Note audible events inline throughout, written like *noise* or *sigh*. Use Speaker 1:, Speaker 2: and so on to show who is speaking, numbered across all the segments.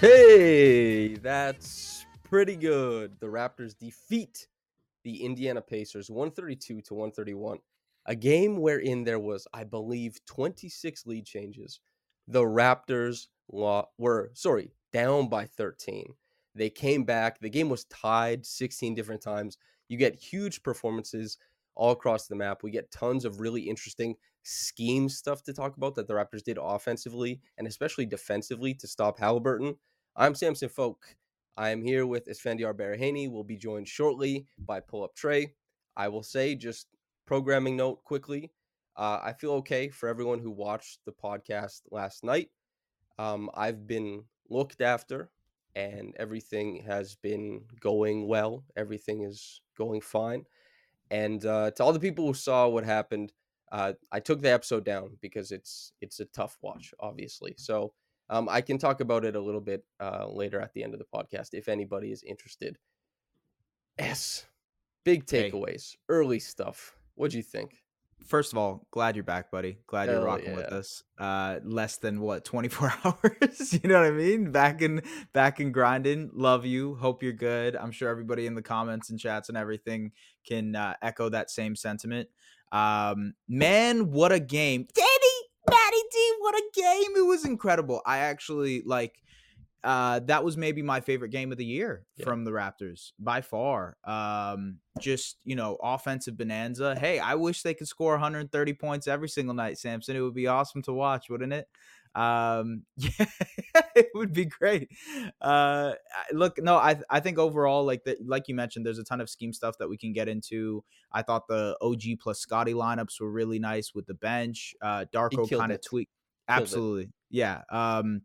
Speaker 1: Hey, that's pretty good. The Raptors defeat the Indiana Pacers 132 to 131. A game wherein there was, I believe, 26 lead changes. The Raptors were, sorry, down by 13. They came back. The game was tied 16 different times. You get huge performances all across the map. We get tons of really interesting scheme stuff to talk about that the Raptors did offensively and especially defensively to stop Halliburton. I'm Samson Folk. I am here with Esfandiar Baraheni. We'll be joined shortly by Pull Up Trey. I will say, just programming note quickly, uh, I feel okay for everyone who watched the podcast last night. Um, I've been looked after and everything has been going well. Everything is going fine. And uh, to all the people who saw what happened, uh, I took the episode down because it's it's a tough watch, obviously. So um, I can talk about it a little bit uh, later at the end of the podcast if anybody is interested. S, big
Speaker 2: Hey.
Speaker 1: takeaways, early stuff. What'd you think?
Speaker 2: First of all, glad you're back, buddy. Glad
Speaker 1: Hell
Speaker 2: you're rocking with us. Uh, less than what 24 *laughs* hours. you know what I mean? Back in back in grinding. Love you. Hope you're good. I'm sure everybody in the comments and chats and everything can uh, echo that same sentiment. Um, man, what a game, Daddy, Matty D, what a game! It was incredible. I actually like. Uh, that was maybe my favorite game of the year
Speaker 1: Yeah.
Speaker 2: from the Raptors by far. Um, just you know, offensive bonanza. Hey, I wish they could score 130 points every single night, Samson. It would be awesome to watch, wouldn't it? Um, *laughs* yeah, it would be great. Uh, look, no, I I think overall, like the, like you mentioned, there's a ton of scheme stuff that we can get into. I thought the OG plus Scottie lineups were really nice with the bench. Uh, Darko kind of
Speaker 1: it.
Speaker 2: tweaked.
Speaker 1: It.
Speaker 2: Absolutely, yeah. Um,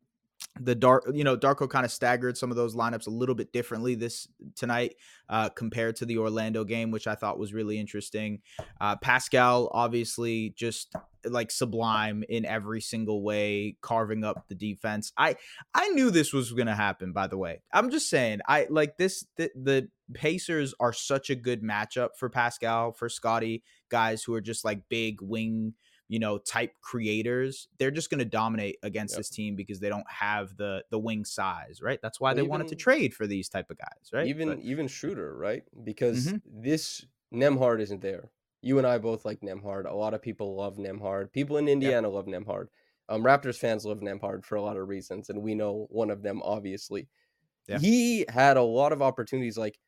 Speaker 2: the dark you know darko kind of staggered some of those lineups a little bit differently this tonight uh compared to the orlando game which i thought was really interesting. Uh pascal obviously just like sublime in every single way carving up the defense. I i knew this was gonna happen by the way. I'm just saying i like this the, the pacers are such a good matchup for pascal for scottie guys who are just like big wing you know type creators they're just going to dominate against
Speaker 1: Yep.
Speaker 2: this team because they don't have the the wing size right that's why they wanted to trade for these type of guys right
Speaker 1: Even
Speaker 2: But-
Speaker 1: even Schroeder, right? Because
Speaker 2: Mhm.
Speaker 1: this Nembhard isn't there. You and I both like Nembhard. A lot of people love Nembhard. People in Indiana love Nembhard. Um, Raptors fans love Nembhard for a lot of reasons, and we know one of them obviously.
Speaker 2: Yeah.
Speaker 1: He had a lot of opportunities. Like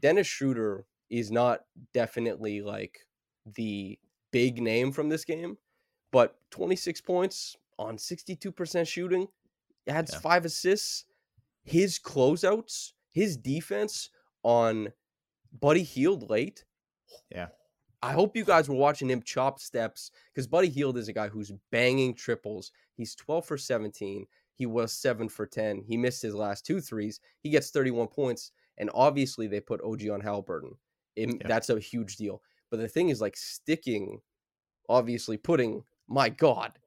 Speaker 1: Dennis Schroeder is not definitely like the big name from this game, but 26 points on 62% shooting, adds
Speaker 2: Yeah.
Speaker 1: five assists. His closeouts, his defense on Buddy Hield late.
Speaker 2: Yeah.
Speaker 1: I hope you guys were watching him chop steps because Buddy Hield is a guy who's banging triples. He's 12 for 17. He was 7 for 10. He missed his last two threes. He gets 31 points. And obviously, they put OG on Halliburton. It-
Speaker 2: Yeah.
Speaker 1: That's a huge deal. But the thing is, like, sticking, obviously, putting, my God,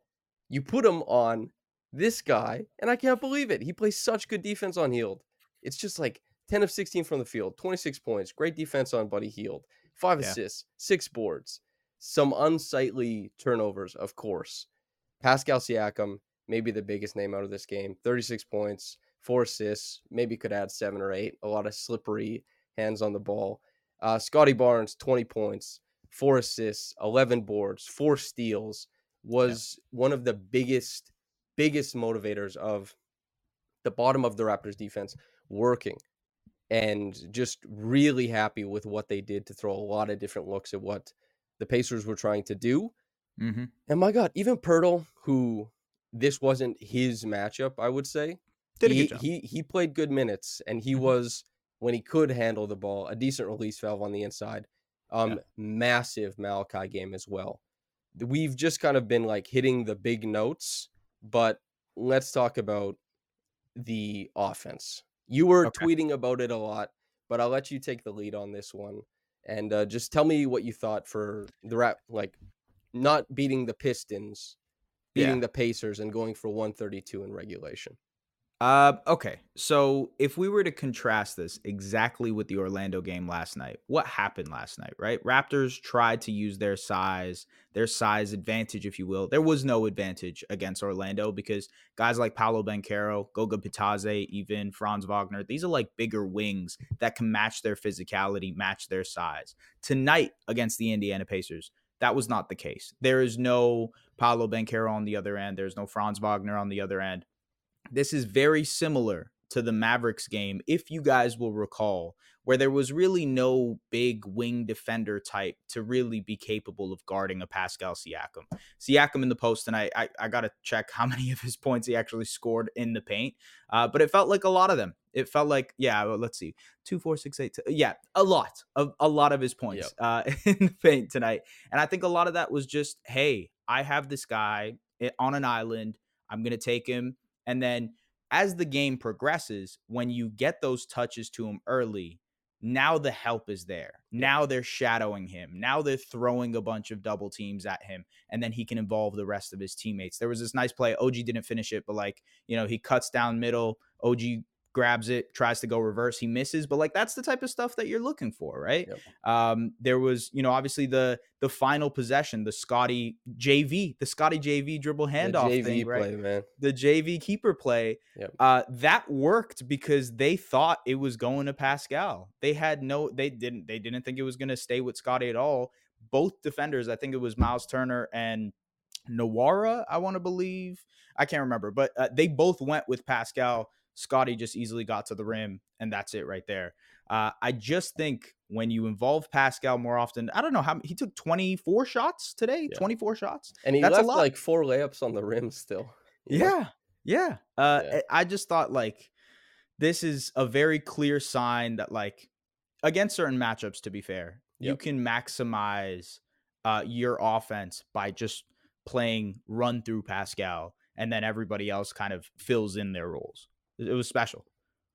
Speaker 1: you put him on this guy, and I can't believe it. He plays such good defense on Hield. It's just like 10 of 16 from the field, 26 points, great defense on Buddy Hield, five
Speaker 2: Yeah.
Speaker 1: assists, six boards, some unsightly turnovers, of course. Pascal Siakam, maybe the biggest name out of this game, 36 points, four assists, maybe could add seven or eight, a lot of slippery hands on the ball. Uh, Scottie Barnes, 20 points, four assists, 11 boards, four steals, was one of the biggest, biggest motivators of the bottom of the Raptors defense working and just really happy with what they did to throw a lot of different looks at what the Pacers were trying to do.
Speaker 2: Mhm.
Speaker 1: And my God, even Poeltl, who this wasn't his matchup, I would say.
Speaker 2: Did a
Speaker 1: he,
Speaker 2: good job.
Speaker 1: he he played good minutes and he
Speaker 2: Mhm.
Speaker 1: was when he could handle the ball, a decent release valve on the inside. Um massive Malachi game as well. We've just kind of been like hitting the big notes, but let's talk about the offense. You were
Speaker 2: Okay.
Speaker 1: tweeting about it a lot, but I'll let you take the lead on this one. And uh, just tell me what you thought for the rap, like not beating the Pistons, beating
Speaker 2: Yeah.
Speaker 1: the Pacers, and going for 132 in regulation.
Speaker 2: Uh, okay. So if we were to contrast this exactly with the Orlando game last night, what happened last night, right? Raptors tried to use their size, their size advantage, if you will. There was no advantage against Orlando because guys like Paolo Banchero, Goga Bitadze, even Franz Wagner, these are like bigger wings that can match their physicality, match their size. Tonight against the Indiana Pacers, that was not the case. There is no Paolo Banchero on the other end. There's no Franz Wagner on the other end this is very similar to the Mavericks game, if you guys will recall, where there was really no big wing defender type to really be capable of guarding a Pascal Siakam. Siakam in the post tonight, I, I got to check how *laughs* many of his points he actually scored in the paint, uh, but it felt like a lot of them. It felt like, yeah, well, let's see, two, four, six, eight, two, yeah, a lot of a lot of his points uh, *laughs* in the paint tonight, and I think a lot of that was just, hey, I have this guy eh, on an island, I'm gonna take him. And then as the game progresses, when you get those touches to him early, now the help is there. Now they're shadowing him. Now they're throwing a bunch of double teams at him, and then he can involve the rest of his teammates. There was this nice play. OG didn't finish it, but like, you know, he cuts down middle. OG grabs it, tries to go reverse. He misses, but like that's the type of stuff that you're looking for, right?
Speaker 1: Yep.
Speaker 2: Um, there was, you know, obviously the the final possession, the Scottie JV, the Scottie JV dribble handoff
Speaker 1: JV
Speaker 2: thing, right?
Speaker 1: man.
Speaker 2: the JV keeper play,
Speaker 1: Yep.
Speaker 2: uh, that worked because they thought it was going to Pascal. They had no, they didn't, they didn't think it was going to stay with Scottie at all. Both defenders, I think it was Miles Turner and Nwora, I want to believe. I can't remember, but uh, they both went with Pascal. Scottie just easily got to the rim, and that's it right there. Uh, I just think when you involve Pascal more often, I don't know how he took 24 shots today,
Speaker 1: Yeah.
Speaker 2: 24 shots.
Speaker 1: And he
Speaker 2: That's a
Speaker 1: left like four layups on the rim still. know?
Speaker 2: Yeah. Yeah. Uh,
Speaker 1: Yeah.
Speaker 2: I I just thought like this is a very clear sign that like against certain matchups, to be fair, you can maximize uh, your offense by just playing run through Pascal, and then everybody else kind of fills in their roles. It was special.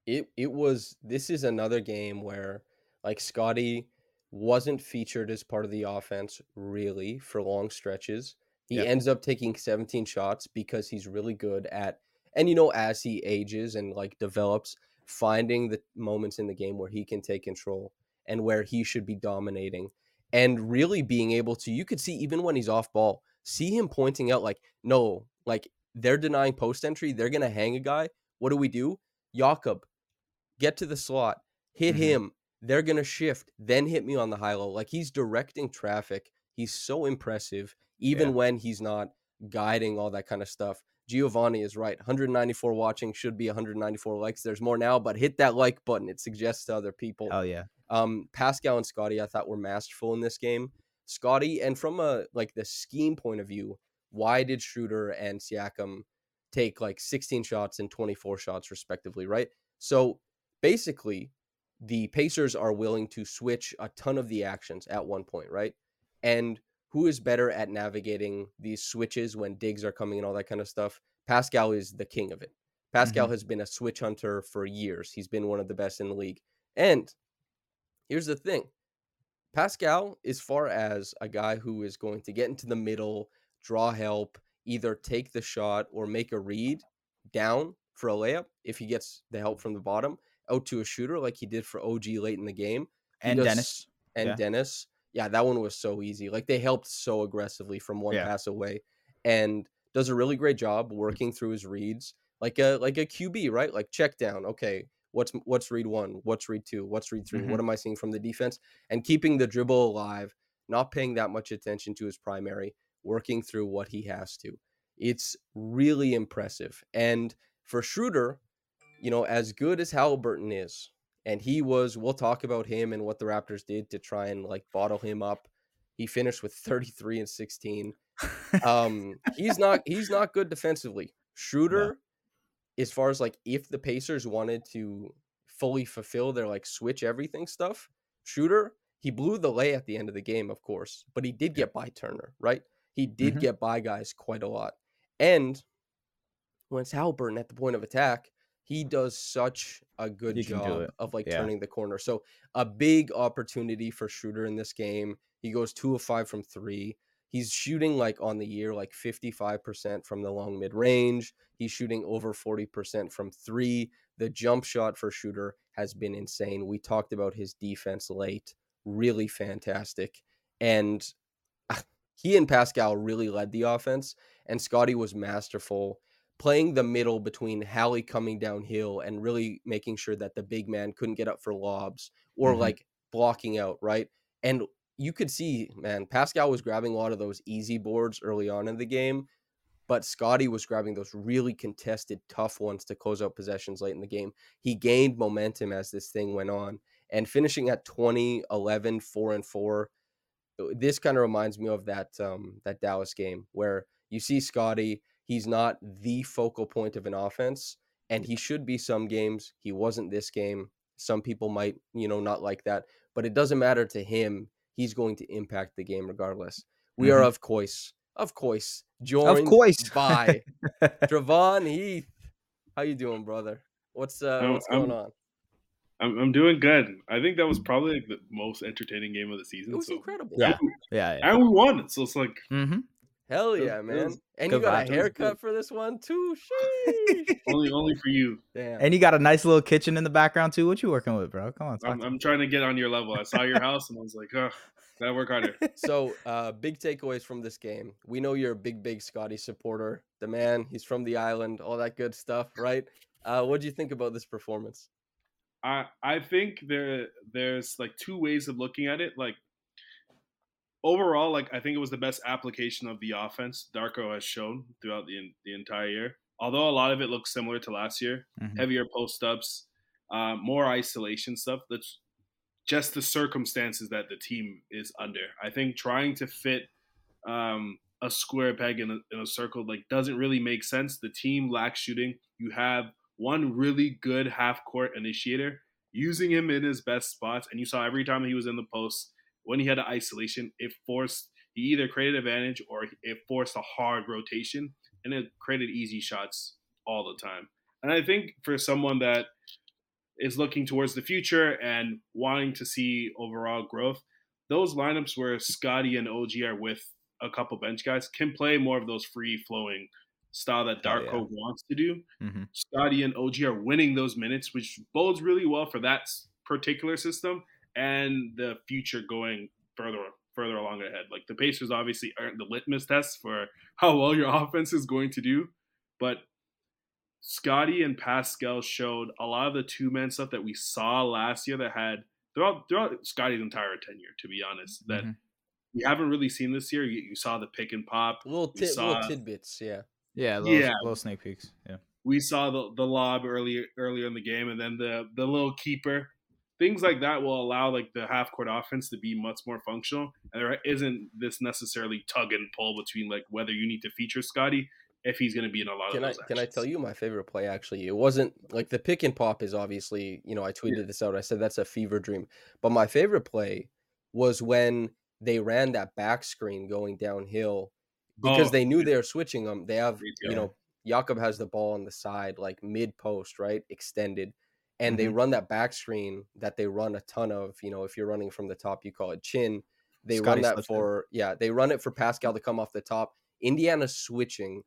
Speaker 1: it it was this is another game where like Scottie wasn't featured as part of the offense really for long stretches. He
Speaker 2: Yep.
Speaker 1: ends up taking 17 shots because he's really good at and you know as he ages and like develops finding the moments in the game where he can take control and where he should be dominating and really being able to you could see even when he's off ball see him pointing out like no like they're denying post entry they're going to hang a guy what do we do Jakob get to the slot, hit
Speaker 2: Mhm.
Speaker 1: him. They're gonna shift, then hit me on the high low. Like he's directing traffic. He's so impressive, even
Speaker 2: Yeah.
Speaker 1: when he's not guiding all that kind of stuff. Giovanni is right. 194 watching should be 194 likes. There's more now, but hit that like button. It suggests to other people.
Speaker 2: Oh yeah.
Speaker 1: Um, Pascal and Scottie, I thought were masterful in this game. Scottie, and from a like the scheme point of view, why did Schroeder and Siakam take like 16 shots and 24 shots respectively, right? So basically, the Pacers are willing to switch a ton of the actions at one point, right? And who is better at navigating these switches when digs are coming and all that kind of stuff? Pascal is the king of it. Pascal mm-hmm. has been a switch hunter for years. He's been one of the best in the league. And here's the thing Pascal, as far as a guy who is going to get into the middle, draw help, either take the shot or make a read down for a layup if he gets the help from the bottom out to a shooter like he did for OG late in the game. he
Speaker 2: And
Speaker 1: does-
Speaker 2: Dennis.
Speaker 1: And
Speaker 2: yeah.
Speaker 1: Dennis. Yeah, that one was so easy. Like they helped so aggressively from one
Speaker 2: Yeah.
Speaker 1: pass away and does a really great job working through his reads like a like a QB, right? Like check down. Okay, what's what's read 1, what's read 2, what's read 3?
Speaker 2: Mhm.
Speaker 1: What am I seeing from the defense? And keeping the dribble alive, not paying that much attention to his primary, working through what he has to. It's really impressive. And for Schroeder, you know, as good as Halliburton is, and he was, we'll talk about him and what the Raptors did to try and like bottle him up. He finished with 33 and 16. Um, he's not he's not good defensively. Schroeder, as far as like if the Pacers wanted to fully fulfill their like switch everything stuff, Schroeder, he blew the lay at the end of the game, of course, but he did get by Turner, right? He did
Speaker 2: Mhm.
Speaker 1: get by guys quite a lot. And when it's Halliburton at the point of attack, he does such a good job of like
Speaker 2: Yeah.
Speaker 1: turning the corner. So a big opportunity for Schroeder in this game. He goes two of five from three. He's shooting like on the year like 55% from the long mid range. He's shooting over 40% from three. The jump shot for Shooter has been insane. We talked about his defense late, really fantastic. And he and Pascal really led the offense, and Scottie was masterful playing the middle between Hallie coming downhill and really making sure that the big man couldn't get up for lobs or
Speaker 2: Mhm.
Speaker 1: like blocking out, right? And you could see, man, Pascal was grabbing a lot of those easy boards early on in the game, but Scottie was grabbing those really contested, tough ones to close out possessions late in the game. He gained momentum as this thing went on and finishing at 20, 11, 4 and 4. This kind of reminds me of that um that Dallas game where you see Scottie, he's not the focal point of an offense and he should be some games. He wasn't this game. Some people might, you know, not like that, but it doesn't matter to him. He's going to impact the game regardless. We are of course, of course, joined
Speaker 2: course.
Speaker 1: by *laughs* Trevon Heath. How you doing, brother? What's uh what's going
Speaker 3: I'm-
Speaker 1: on?
Speaker 3: I'm, I'm doing good. I think that was probably like the most entertaining game of the season.
Speaker 1: It was
Speaker 3: so.
Speaker 1: incredible.
Speaker 2: Yeah. yeah, yeah.
Speaker 3: And we won. So it's like
Speaker 2: Mm-hmm.
Speaker 1: Hell
Speaker 3: It was-
Speaker 1: yeah, man. And you got a haircut for this one too. *laughs*
Speaker 3: Only only for you.
Speaker 1: Damn.
Speaker 2: And you got a nice little kitchen in the background too. What you working with, bro? Come on,
Speaker 3: I'm, I'm trying to get on your level. I saw your house and I was like, oh, gotta work harder. *laughs*
Speaker 1: So, uh, big takeaways from this game. We know you're a big, big Scottie supporter. The man, he's from the island, all that good stuff, right? Uh, what do you think about this performance?
Speaker 3: I I think there there's like two ways of looking at it. Like overall, like I think it was the best application of the offense Darko has shown throughout the the entire year. Although a lot of it looks similar to last year,
Speaker 2: Mhm.
Speaker 3: heavier post ups, uh, more isolation stuff. That's just the circumstances that the team is under. I think trying to fit um, a square peg in a, in a circle like doesn't really make sense. The team lacks shooting. You have one really good half court initiator using him in his best spots, and you saw every time he was in the post when he had an isolation, it forced he either created advantage or it forced a hard rotation, and it created easy shots all the time. And I think for someone that is looking towards the future and wanting to see overall growth, those lineups where Scottie and OG are with a couple bench guys can play more of those free flowing style that
Speaker 2: Oh,
Speaker 3: Darko
Speaker 2: yeah.
Speaker 3: wants to do.
Speaker 2: Mhm.
Speaker 3: Scottie and OG are winning those minutes, which bodes really well for that particular system and the future going further further along ahead. Like the Pacers obviously aren't the litmus test for how well your *laughs* offense is going to do, but Scottie and Pascal showed a lot of the two man stuff that we saw last year that had throughout throughout Scottie's entire tenure, to be honest, that
Speaker 2: Mhm.
Speaker 3: we haven't really seen this year. You, you saw the pick and pop.
Speaker 1: Little,
Speaker 3: We
Speaker 1: tit, little tidbits, yeah.
Speaker 2: Yeah, little,
Speaker 3: Yeah.
Speaker 2: little sneak peeks. Yeah.
Speaker 3: we saw the, the lob earlier earlier in the game and then the the little keeper things like that will allow like the half court offense to be much more functional and there isn't this necessarily tug and pull between like whether you need to feature Scottie if he's going to be in a lot
Speaker 1: Can
Speaker 3: of
Speaker 1: I
Speaker 3: those
Speaker 1: can I tell you my favorite play? Actually, it wasn't like the pick and pop is obviously you know I tweeted this out. I said that's a fever dream, but my favorite play was when they ran that back screen going downhill because
Speaker 3: Oh,
Speaker 1: they knew they were switching them. They have you know Jakob has the ball on the side like mid post right extended, and they
Speaker 2: Mhm.
Speaker 1: run that back screen that they run a ton of. You know if you're running from the top, you call it chin. They
Speaker 2: Scottie
Speaker 1: run that for yeah they run it for Pascal to come off the top. Indiana's switching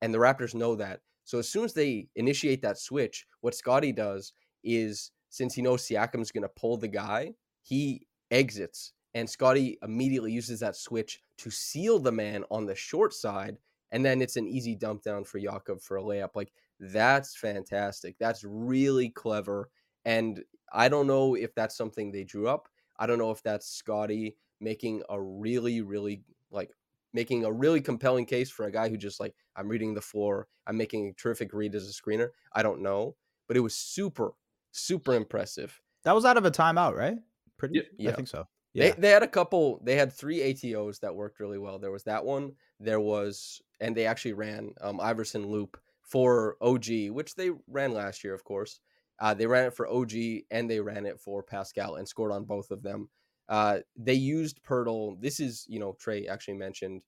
Speaker 1: and the Raptors know that. So as soon as they initiate that switch, what Scottie does is since he knows Siakam's going to pull the guy, he exits and Scottie immediately uses that switch to seal the man on the short side and then it's an easy dump down for Jakob for a layup. Like that's fantastic. That's really clever and I don't know if that's something they drew up. I don't know if that's Scottie making a really really like making a really compelling case for a guy who just like I'm reading the floor, I'm making a terrific read as a screener. I don't know, but it was super super impressive.
Speaker 2: That was out of a timeout, right? Pretty.
Speaker 3: Yeah.
Speaker 2: I think so.
Speaker 1: They
Speaker 2: Yeah.
Speaker 1: they had a couple. They had three ATOs that worked really well. There was that one. there was, and they actually ran um, Iverson loop for OG, which they ran last year, of course. Uh, they ran it for OG and they ran it for Pascal and scored on both of them. Uh, they used Poeltl. This is, you know, Trey actually mentioned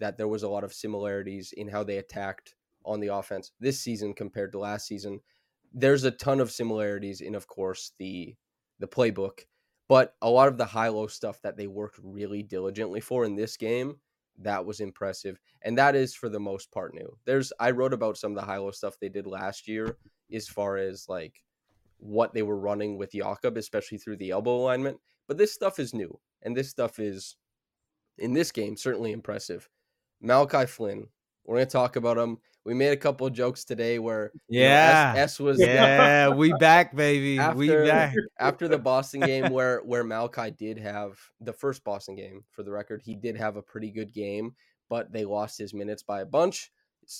Speaker 1: that there was a lot of similarities in how they attacked on the offense this season compared to last season. There's a ton of similarities in, of course, the the playbook, but a lot of the high low stuff that they worked really diligently for in this game that was impressive and that is for the most part new there's i wrote about some of the high low stuff they did last year as far as like what they were running with Jakob, especially through the elbow alignment. But this stuff is new, and this stuff is in this game certainly impressive. Malachi Flynn, we're gonna talk about them. We made a couple of jokes today where
Speaker 2: yeah,
Speaker 1: you know, S, S, was
Speaker 2: yeah, we *laughs* back baby,
Speaker 1: after,
Speaker 2: we back
Speaker 1: after the Boston game where where Malachi did have the first Boston game for the record, he did have a pretty good game, but they lost his minutes by a bunch.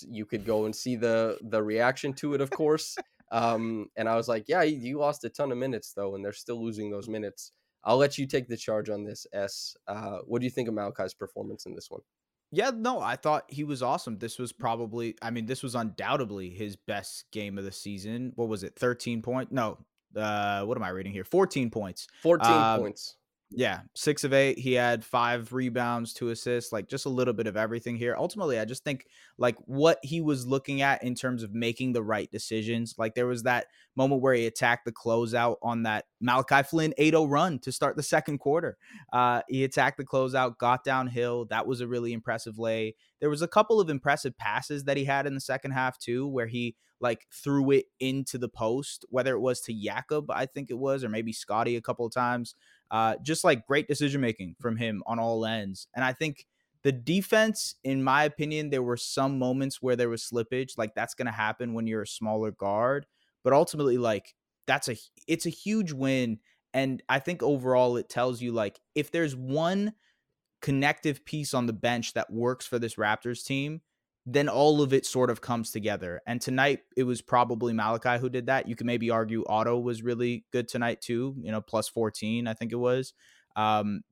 Speaker 1: You could go and see the the reaction to it, of course. Um, and I was like, yeah, you, you, lost a ton of minutes though, and they're still losing those minutes. I'll let you take the charge on this. S. Uh, what do you think of Malachi's performance in this one?
Speaker 2: Yeah, no, I thought he was awesome. This was probably, I mean, this was undoubtedly his best game of the season. What was it? 13 point? No, uh, what am I reading here? 14 points.
Speaker 1: 14 um, points.
Speaker 2: Yeah, six of eight. He had five rebounds, two assists, like just a little bit of everything here. Ultimately, I just think like what he was looking at in terms of making the right decisions. Like there was that moment where he attacked the closeout on that Malachi Flynn 8 0 run to start the second quarter. Uh, he attacked the closeout, got downhill. That was a really impressive lay. There was a couple of impressive passes that he had in the second half, too, where he like threw it into the post, whether it was to Jakob, I think it was, or maybe Scottie a couple of times. Uh, just like great decision making from him on all ends. And I think the defense, in my opinion, there were some moments where there was slippage. Like that's going to happen when you're a smaller guard. But ultimately, like that's a it's a huge win. And I think overall it tells you like if there's one connective piece on the bench that works for this Raptors team, then all of it sort of comes together. And tonight it was probably Malachi who did that. You can maybe argue Otto was really good tonight too, you know, plus 14, I think it was. Um,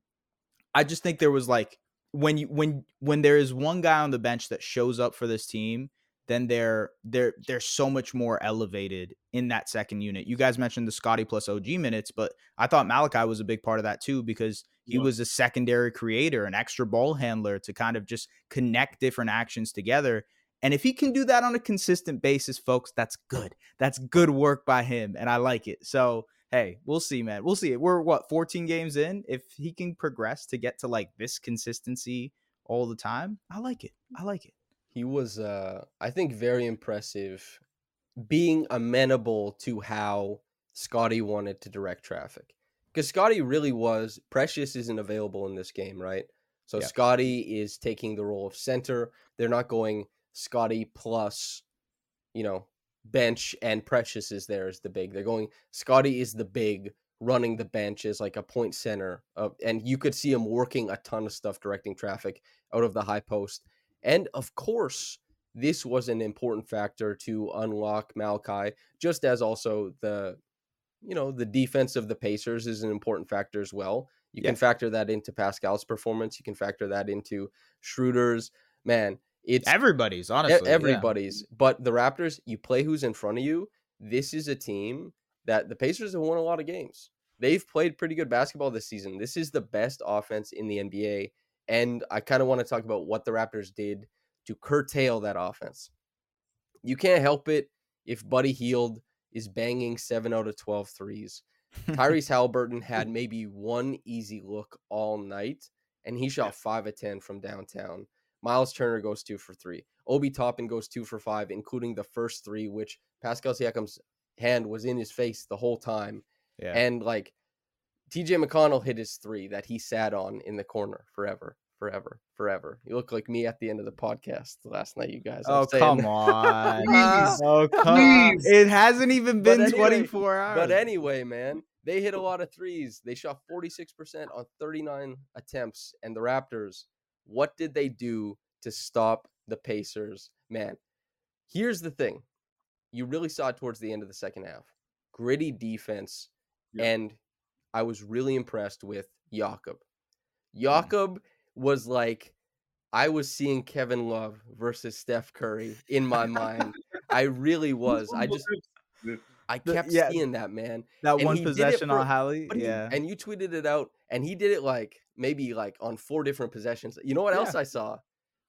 Speaker 2: I just think there was like when you when when there is one guy on the bench that shows up for this team, then they're they're they're so much more elevated in that second unit. You guys mentioned the Scottie plus OG minutes, but I thought Malachi was a big part of that too because he was a secondary creator, an extra ball handler to kind of just connect different actions together. And if he can do that on a consistent basis, folks, that's good. That's good work by him. And I like it. So, hey, we'll see, man. We'll see. We're what, 14 games in? If he can progress to get to like this consistency all the time, I like it. I like it.
Speaker 1: He was, uh, I think, very impressive being amenable to how Scottie wanted to direct traffic because Scottie really was Precious isn't available in this game, right? So yeah. Scottie is taking the role of center. They're not going Scottie plus, you know, bench and Precious is there as the big. They're going Scottie is the big running the bench as like a point center, uh, and you could see him working a ton of stuff directing traffic out of the high post. And of course, this was an important factor to unlock Malachi, just as also the you know, the defense of the Pacers is an important factor as well. You yeah. can factor that into Pascal's performance. You can factor that into Schroeder's. Man, it's
Speaker 2: everybody's, honestly.
Speaker 1: Everybody's. Yeah. But the Raptors, you play who's in front of you. This is a team that the Pacers have won a lot of games. They've played pretty good basketball this season. This is the best offense in the NBA. And I kind of want to talk about what the Raptors did to curtail that offense. You can't help it if Buddy Hield is banging 7 out of 12 threes. *laughs* Tyrese Halliburton had maybe one easy look all night, and he shot 5 of 10 from downtown. Miles Turner goes 2 for 3. Obi Toppin goes 2 for 5, including the first three, which Pascal Siakam's hand was in his face the whole time. Yeah. And like TJ McConnell hit his three that he sat on in the corner forever forever, forever. You look like me at the end of the podcast last night, you guys.
Speaker 2: Oh come on! oh come on! It hasn't even been anyway, 24 hours.
Speaker 1: But anyway, man, they hit a lot of threes. They shot 46 percent on 39 attempts, and the Raptors. What did they do to stop the Pacers? Man, here's the thing: you really saw it towards the end of the second half. Gritty defense, yep. and I was really impressed with Jakob. Mm. Jakob was like I was seeing Kevin Love versus Steph Curry in my mind. I really *laughs* was. I just I kept
Speaker 2: yeah,
Speaker 1: seeing that man.
Speaker 2: That
Speaker 1: And
Speaker 2: one
Speaker 1: he did it
Speaker 2: possession
Speaker 1: for-
Speaker 2: on Hallie.
Speaker 1: But he-
Speaker 2: Yeah.
Speaker 1: and you tweeted it out, and he did it like maybe like on four different possessions. You know what else I saw?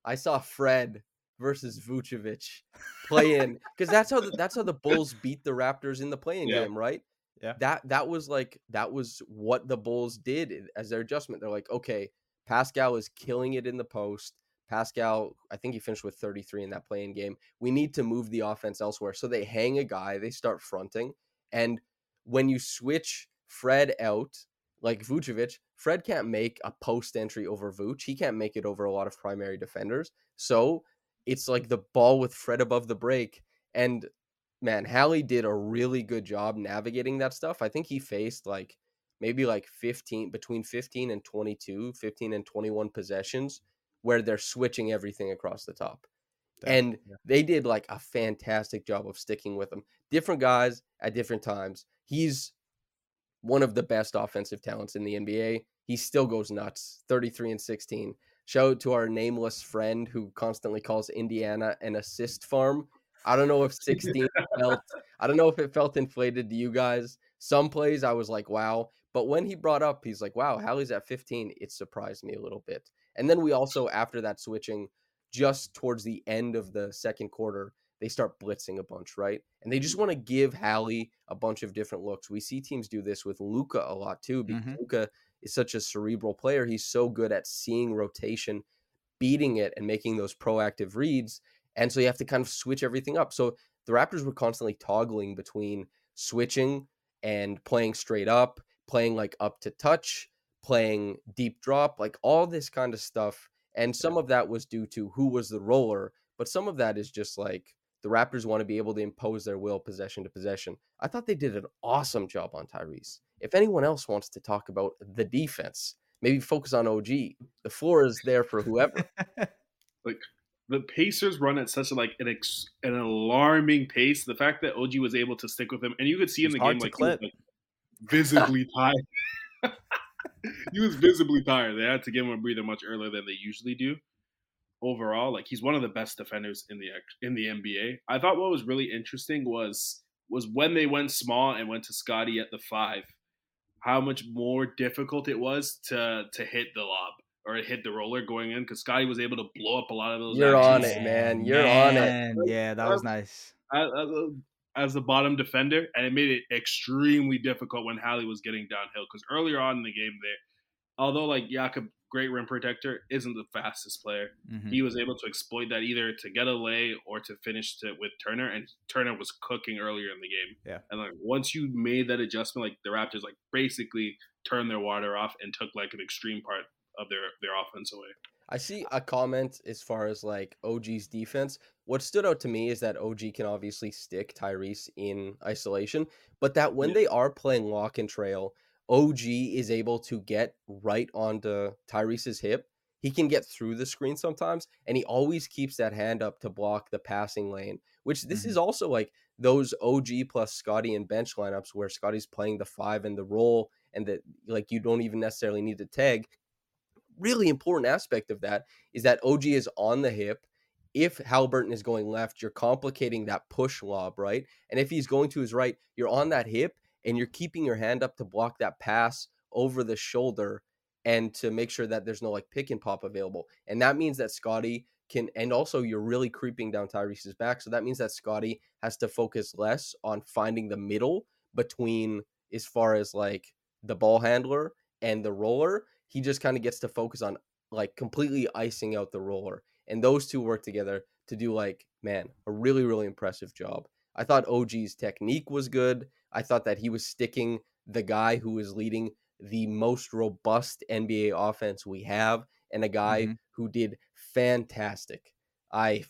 Speaker 1: I saw Fred versus Vucevic *laughs* play in because that's how the, that's how the Bulls beat the Raptors in the play-in
Speaker 3: Yeah.
Speaker 1: game, right?
Speaker 2: Yeah.
Speaker 1: That that was like that was what the Bulls did eh, as their adjustment. They're like, okay, Pascal is killing it in the post. Pascal, I think he finished with 33 in that play-in game. We need to move the offense elsewhere. So they hang a guy, they start fronting. And when you switch Fred out, like Vucevic, Fred can't make a post entry over Vuce. He can't make it over a lot of primary defenders. So it's like the ball with Fred above the break. And man, Hallie did a really good job navigating that stuff. I think he faced like maybe like 15 between 15 and 22, 15 and 21 possessions where they're switching everything across the top. And they did like a fantastic job of sticking with him. Different guys at different times. He's one of the best offensive talents in the NBA. He still goes nuts. 33 and 16. Shout out to our nameless friend who constantly calls Indiana an assist farm. I don't know if 16 *laughs* felt I don't know if it felt inflated to you guys. Some plays I was like, wow. But when he brought up, he's like, wow, Hallie's at 15. It surprised me a little bit. And then we also, after that switching, just towards the end of the second quarter, they start blitzing a bunch, right? And they just want to give Hallie a bunch of different looks. We see teams do this with Luka a lot too, because
Speaker 2: Mhm.
Speaker 1: Luka is such a cerebral player. He's so good at seeing rotation, beating it, and making those proactive reads. And so you have to kind of switch everything up. So the Raptors were constantly toggling between switching and playing straight up, playing like up to touch, playing deep drop, like all this kind of stuff. And some of that was due to who was the roller, but some of that is just like the Raptors want to be able to impose their will possession to possession. I thought they did an awesome job on Tyrese. If anyone else wants to talk about the defense, maybe focus on OG. The floor is there for whoever. *laughs*
Speaker 3: Like the Pacers run at such a like an ex, an alarming pace. The fact that OG was able to stick with him, and you could see in the game
Speaker 2: to
Speaker 3: like, he was, like, visibly tired. *laughs* he was visibly tired. They had to give him a breather much earlier than they usually do. Overall, like he's one of the best defenders in the ex- in the NBA. I thought what was really interesting was was when they went small and went to Scottie at the five, how much more difficult it was to to hit the lob or hit the roller going in because Scottie was able to blow up a lot of those.
Speaker 1: You're on it, man. You're on it.
Speaker 2: Yeah, that was nice.
Speaker 3: as, as a, as a bottom defender, and it made it extremely difficult when Hallie was getting downhill. Because earlier on in the game, there, although like Jakob, great rim protector, isn't the fastest player,
Speaker 2: Mhm.
Speaker 3: he was able to exploit that either to get a lay or to finish it with Turner, and Turner was cooking earlier in the game.
Speaker 2: Yeah.
Speaker 3: and like once you made that adjustment, like the Raptors, like basically turned their water off and took like an extreme part of their their offense away.
Speaker 1: I see a comment as far as like OG's defense. What stood out to me is that OG can obviously stick Tyrese in isolation, but that when
Speaker 3: Yeah.
Speaker 1: they are playing lock and trail, OG is able to get right onto Tyrese's hip. He can get through the screen sometimes, and he always keeps that hand up to block the passing lane, which this is mm-hmm. also like those OG plus Scottie and bench lineups where Scottie's playing the five and the role and that like you don't even necessarily need to tag really important aspect of that is that OG is on the hip. If Halliburton is going left, you're complicating that push lob, right? And if he's going to his right, you're on that hip and you're keeping your hand up to block that pass over the shoulder and to make sure that there's no like pick and pop available. And that means that Scottie can, and also you're really creeping down Tyrese's back. So that means that Scottie has to focus less on finding the middle between as far as like the ball handler and the roller. He just kind of gets to focus on like completely icing out the roller. And those two work together to do like, man, a really, really impressive job. I thought OG's technique was good. I thought that he was sticking the guy who is leading the most robust NBA offense we have and a guy
Speaker 2: Mhm.
Speaker 1: who did fantastic. I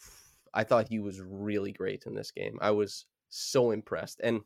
Speaker 1: I thought he was really great in this game. I was so impressed. And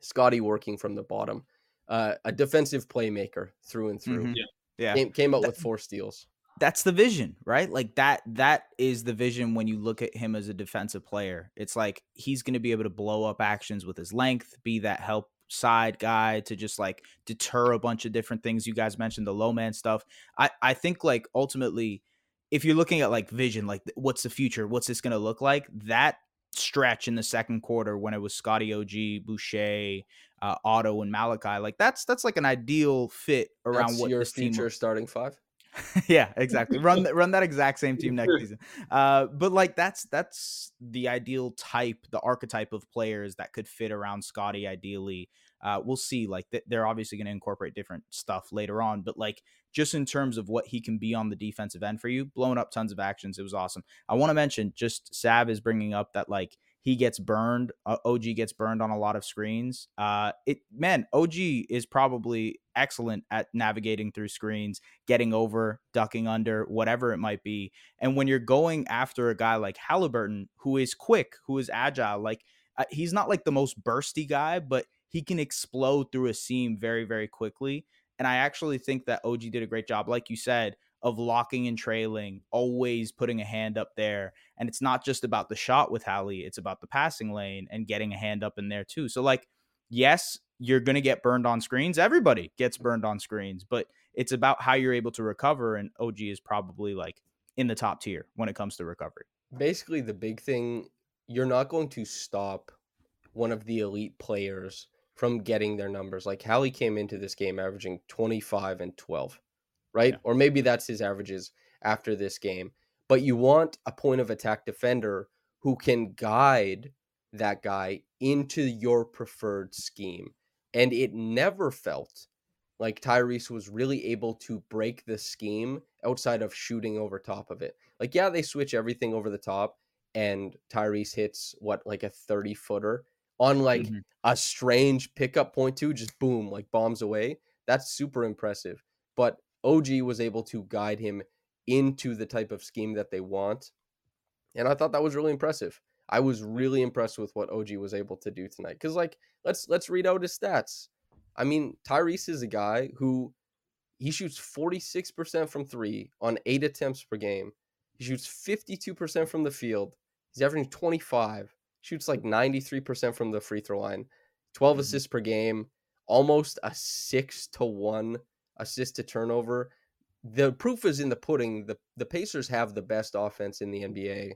Speaker 1: Scottie working from the bottom. Uh, a defensive playmaker through and through.
Speaker 2: Mhm.
Speaker 3: Yeah.
Speaker 2: Yeah.
Speaker 1: Came, came out
Speaker 2: That-
Speaker 1: with four steals.
Speaker 2: that's the vision, right? Like that that is the vision when you look at him as a defensive player. It's like he's going to be able to blow up actions with his length, be that help side guy to just like deter a bunch of different things you guys mentioned the low man stuff. I I think like ultimately if you're looking at like vision, like what's the future? What's this going to look like? That stretch in the second quarter when it was Scottie OG, Boucher, uh, Otto, and Malachi, like that's that's like an ideal fit around
Speaker 1: That's
Speaker 2: what
Speaker 1: your future starting five. *laughs*
Speaker 2: yeah, exactly. Run that run that exact same team next season. *laughs* Uh, but like that's that's the ideal type, the archetype of players that could fit around Scottie. Ideally, uh, we'll see. Like th- they're obviously going to incorporate different stuff later on, but like just in terms of what he can be on the defensive end for you, blowing up tons of actions. It was awesome. I want to mention just Sav is bringing up that like he gets burned. Uh, OG gets burned on a lot of screens. Uh, it man, OG is probably excellent at navigating through screens, getting over, ducking under, whatever it might be. And when you're going after a guy like Halliburton, who is quick, who is agile, like uh, he's not like the most bursty guy, but he can explode through a seam very, very quickly. And I actually think that OG did a great job, like you said, of locking and trailing, always putting a hand up there. And it's not just about the shot with Hallie, it's about the passing lane and getting a hand up in there too. So, like, yes, you're going to get burned on screens. Everybody gets burned on screens, but it's about how you're able to recover. And OG is probably like in the top tier when it comes to recovery.
Speaker 1: Basically, the big thing you're not going to stop one of the elite players from getting their numbers. Like Hallie came into this game averaging 25 and 12, right?
Speaker 2: Yeah.
Speaker 1: Or maybe that's his averages after this game. But you want a point of attack defender who can guide that guy into your preferred scheme. And it never felt like Tyrese was really able to break the scheme outside of shooting over top of it. Like, yeah, they switch everything over the top, and Tyrese hits what, like a 30 footer on like
Speaker 2: Mhm.
Speaker 1: a strange pickup point, too, just boom, like bombs away. That's super impressive. But OG was able to guide him into the type of scheme that they want. And I thought that was really impressive. I was really impressed with what OG was able to do tonight. Cause like let's let's read out his stats. I mean, Tyrese is a guy who he shoots 46% from three on eight attempts per game. He shoots 52% from the field. He's averaging 25. Shoots like 93% from the free throw line. 12
Speaker 2: Mhm.
Speaker 1: assists per game. Almost a six to one assist to turnover. The proof is in the pudding. The the Pacers have the best offense in the NBA.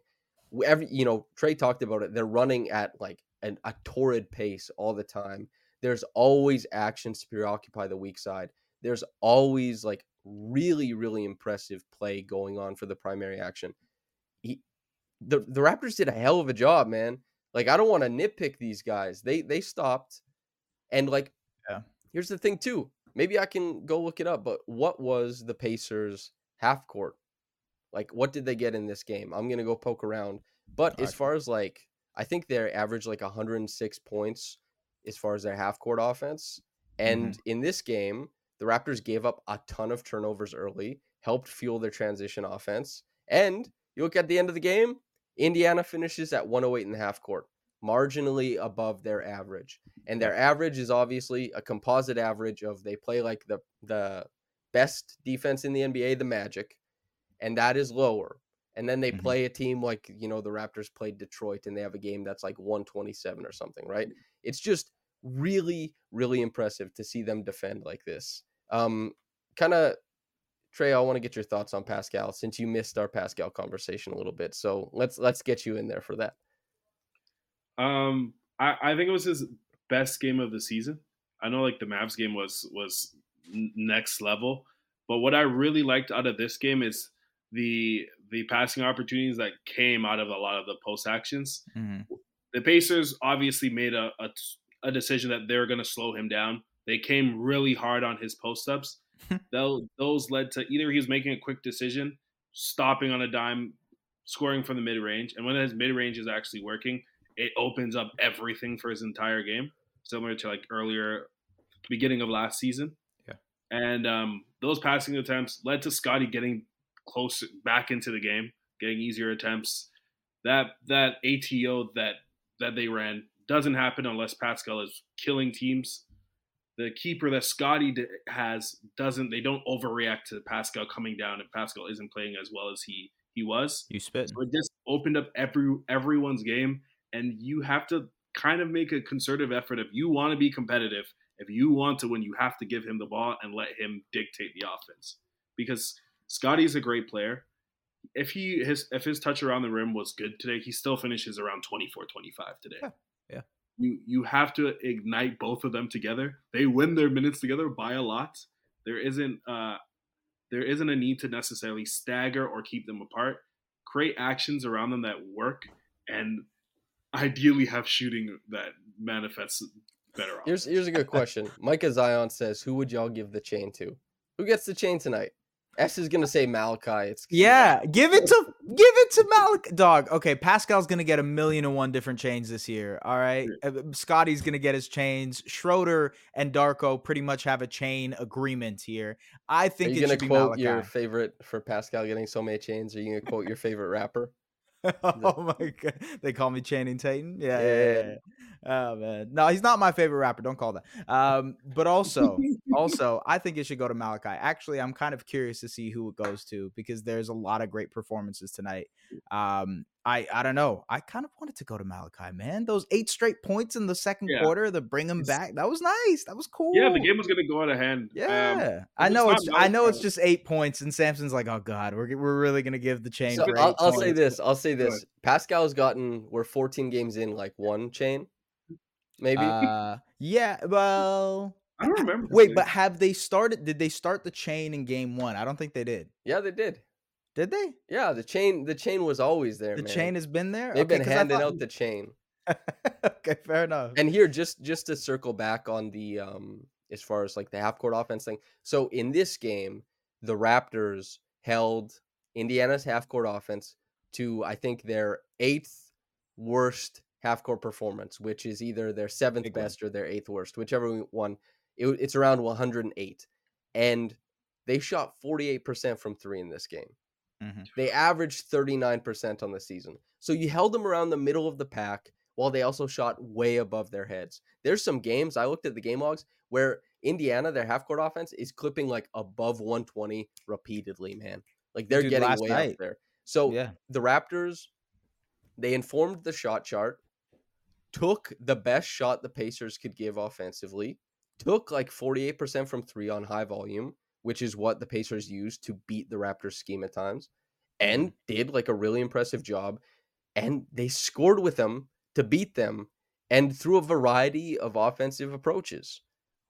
Speaker 1: Every you know, Trey talked about it. They're running at like an, a torrid pace all the time. There's always actions to preoccupy the weak side. There's always like really, really impressive play going on for the primary action. He, the the Raptors did a hell of a job, man. Like I don't want to nitpick these guys. They they stopped, and like,
Speaker 2: Yeah.
Speaker 1: here's the thing too. Maybe I can go look it up. But what was the Pacers half court? Like, what did they get in this game? I'm gonna go poke around. But as far as like, I think they averaged like 106 points as far as their half court offense. Mm-hmm. And in this game, the Raptors gave up a ton of turnovers early, helped fuel their transition offense. And you look at the end of the game, Indiana finishes at 108 in the half court, marginally above their average. And their average is obviously a composite average of they play like the the best defense in the NBA, the Magic, and that is lower. And then they
Speaker 2: Mhm.
Speaker 1: play a team like, you know, the Raptors played Detroit and they have a game that's like 127 or something, right? It's just really, really impressive to see them defend like this. Um, kind of, Trey, I want to get your thoughts on Pascal since you missed our Pascal conversation a little bit. So let's let's get you in there for that.
Speaker 3: Um, I, I think it was his best game of the season. I know like the Mavs game was was next level, but what I really liked out of this game is the the passing opportunities that came out of a lot of the post actions.
Speaker 2: Mhm.
Speaker 3: The Pacers obviously made a a, a decision that they were going to slow him down. They came really hard on his post ups. *laughs* those those led to either he was making a quick decision, stopping on a dime, scoring from the mid range, and when his mid range is actually working, it opens up everything for his entire game, similar to like earlier beginning of last season.
Speaker 2: Yeah.
Speaker 3: And um, those passing attempts led to Scottie getting close back into the game, getting easier attempts. That that ATO that that they ran doesn't happen unless Pascal is killing teams. The keeper that Scottie has doesn't. They don't overreact to Pascal coming down if Pascal isn't playing as well as he he was.
Speaker 2: You spit.
Speaker 3: So it just opened up every everyone's game, and you have to kind of make a concerted effort if you want to be competitive. If you want to win, you have to give him the ball and let him dictate the offense. Because Scottie's a great player. if he his if his touch around the rim was good today, he still finishes around 24, 25 today.
Speaker 2: Yeah, yeah.
Speaker 3: You you have to ignite both of them together. They win their minutes together by a lot. There isn't uh there isn't a need to necessarily stagger or keep them apart. Create actions around them that work and ideally have shooting that manifests better.
Speaker 1: Here's here's a good question. *laughs* Micah Zion says, "Who would y'all give the chain to? Who gets the chain tonight?" S is gonna say Malachi. It's
Speaker 2: Yeah, give it to give it to Malik dog. Okay, Pascal's gonna get a million and one different chains this year. All right, Uh, Scottie's gonna get his chains. Schroeder and Darko pretty much have a chain agreement here. I
Speaker 1: Are
Speaker 2: think
Speaker 1: you
Speaker 2: it
Speaker 1: gonna
Speaker 2: should be
Speaker 1: quote
Speaker 2: Malachi.
Speaker 1: your favorite for Pascal getting so many chains? Are you gonna quote your favorite rapper? *laughs* *laughs*
Speaker 2: oh my god, they call me Channing Tatum. Yeah, yeah,
Speaker 1: Yeah.
Speaker 2: yeah, yeah. Oh man, no, he's not my favorite rapper. Don't call that. Um, but also, *laughs* also, I think it should go to Malachi. Actually, I'm kind of curious to see who it goes to because there's a lot of great performances tonight. Um, I I don't know. I kind of wanted to go to Malachi, man. Those eight straight points in the second
Speaker 3: Yeah.
Speaker 2: quarter to bring him back. That was nice. That was cool.
Speaker 3: Yeah, the game was gonna go out of hand. Um,
Speaker 2: Yeah, I know
Speaker 3: not
Speaker 2: it's I know it's just eight points, and Samson's like, oh god, we're we're really gonna give the chain.
Speaker 1: So I'll, I'll say this. I'll say
Speaker 3: Go
Speaker 1: this. Pascal's gotten we're 14 games in, like one chain, maybe.
Speaker 2: Uh, yeah, well,
Speaker 3: I don't remember.
Speaker 2: wait, but have they started? Did they start the chain in game one? I don't think they did.
Speaker 1: yeah, they did.
Speaker 2: Did they?
Speaker 1: Yeah, the chain. The chain was always there.
Speaker 2: The
Speaker 1: man.
Speaker 2: chain has been there.
Speaker 1: They've
Speaker 2: Okay,
Speaker 1: been handing
Speaker 2: thought-
Speaker 1: out the chain. *laughs*
Speaker 2: okay, fair enough.
Speaker 1: And here, just just to circle back on the um, as far as like the half court offense thing. So in this game, the Raptors held Indiana's half court offense to I think their eighth worst half court performance, which is either their seventh
Speaker 2: Big
Speaker 1: best or their eighth worst, whichever one. It, it's around 108, and they shot 48% from three in this game.
Speaker 2: Mhm.
Speaker 1: They averaged 39% on the season. So you held them around the middle of the pack while they also shot way above their heads. There's some games, I looked at the game logs, where Indiana, their half court offense, is clipping like above 120 repeatedly, man. Like they're
Speaker 2: Dude,
Speaker 1: getting way
Speaker 2: night-
Speaker 1: up there. So
Speaker 2: yeah,
Speaker 1: the Raptors, they informed the shot chart, took the best shot the Pacers could give offensively, took like 48% from three on high volume, which is what the Pacers used to beat the Raptors scheme at times, mm-hmm. and did like a really impressive job. And they scored with them to beat them and through a variety of offensive approaches.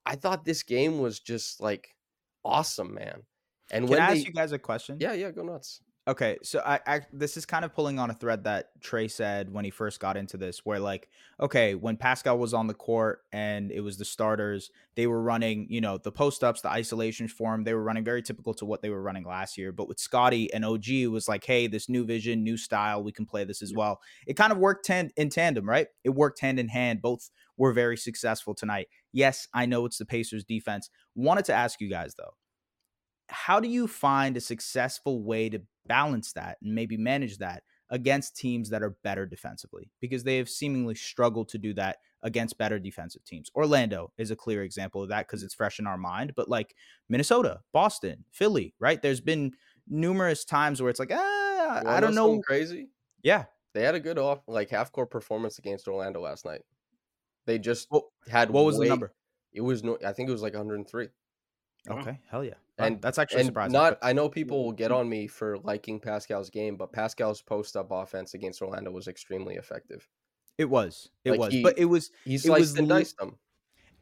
Speaker 1: I thought this game was just like awesome, man. And
Speaker 2: can
Speaker 1: when
Speaker 2: I
Speaker 1: they,
Speaker 2: ask you guys a question?
Speaker 1: yeah, yeah, go nuts.
Speaker 2: Okay, so I, I this is kind of pulling on a thread that Trey said when he first got into this, where like, okay, when Pascal was on the court and it was the starters, they were running, you know, the post ups, the isolation form, they were running very typical to what they were running last year. But with Scottie and OG, it was like, hey, this new vision, new style, we can play this as well. It kind of worked in tandem, right? It worked hand in hand. Both were very successful tonight. Yes, I know it's the Pacers defense. Wanted to ask you guys though, how do you find a successful way to balance that and maybe manage that against teams that are better defensively because they have seemingly struggled to do that against better defensive teams. Orlando is a clear example of that because it's fresh in our mind, but like Minnesota, Boston, Philly, right? There's been numerous times where it's like, ah, I don't know.
Speaker 1: Crazy.
Speaker 2: Yeah.
Speaker 1: They had a good off like half court performance against Orlando last night. They just had
Speaker 2: what was the number?
Speaker 1: It was no, I think it was like 103.
Speaker 3: Wow.
Speaker 2: Okay. Hell yeah.
Speaker 1: And-
Speaker 2: that's actually
Speaker 1: And
Speaker 2: surprising.
Speaker 1: not,
Speaker 2: but-
Speaker 1: I know people will get mm-hmm. on me for liking Pascal's game, but Pascal's post up offense against Orlando was extremely effective.
Speaker 2: it was. It
Speaker 1: like
Speaker 2: was.
Speaker 1: he-
Speaker 2: but it was
Speaker 1: He
Speaker 2: It
Speaker 1: sliced
Speaker 2: was
Speaker 1: and diced them.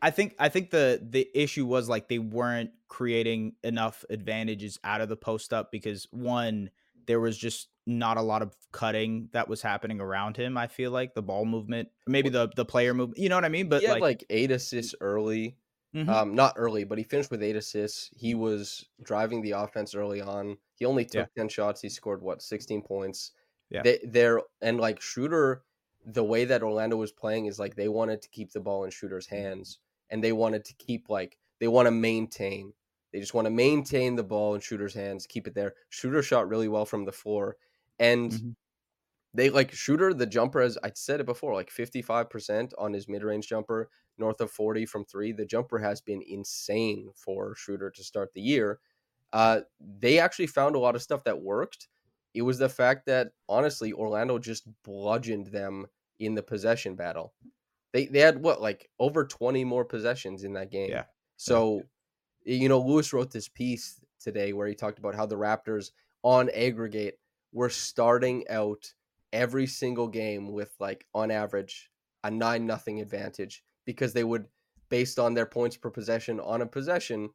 Speaker 2: I think I think the the issue was like they weren't creating enough advantages out of the post up because one there was just not a lot of cutting that was happening around him. I feel like the ball movement, maybe the the player movement, you know what I mean? But
Speaker 1: he had
Speaker 2: like,
Speaker 1: like, eight assists early.
Speaker 2: Mhm,
Speaker 1: Um, not early, but he finished with eight assists. He was driving the offense early on. He only
Speaker 2: Yeah.
Speaker 1: took ten shots. He scored what sixteen points.
Speaker 2: Yeah.
Speaker 1: They they're and like Shooter, the way that Orlando was playing is like they wanted to keep the ball in Shooter's hands, and they wanted to keep like they want to maintain. They just want to maintain the ball in Shooter's hands, keep it there. Shooter shot really well from the floor, and
Speaker 2: Mhm.
Speaker 1: they like Shooter the jumper as I said it before, like fifty five percent on his mid range jumper north of 40 from three. The jumper has been insane for Schroeder to start the year. Uh, they actually found a lot of stuff that worked. It was the fact that honestly, Orlando just bludgeoned them in the possession battle. They they had what like over 20 more possessions in that game.
Speaker 2: Yeah.
Speaker 1: So, you know, Lewis wrote this piece today where he talked about how the Raptors on aggregate were starting out every single game with like on average a nine nothing advantage because they would based on their points per possession on a possession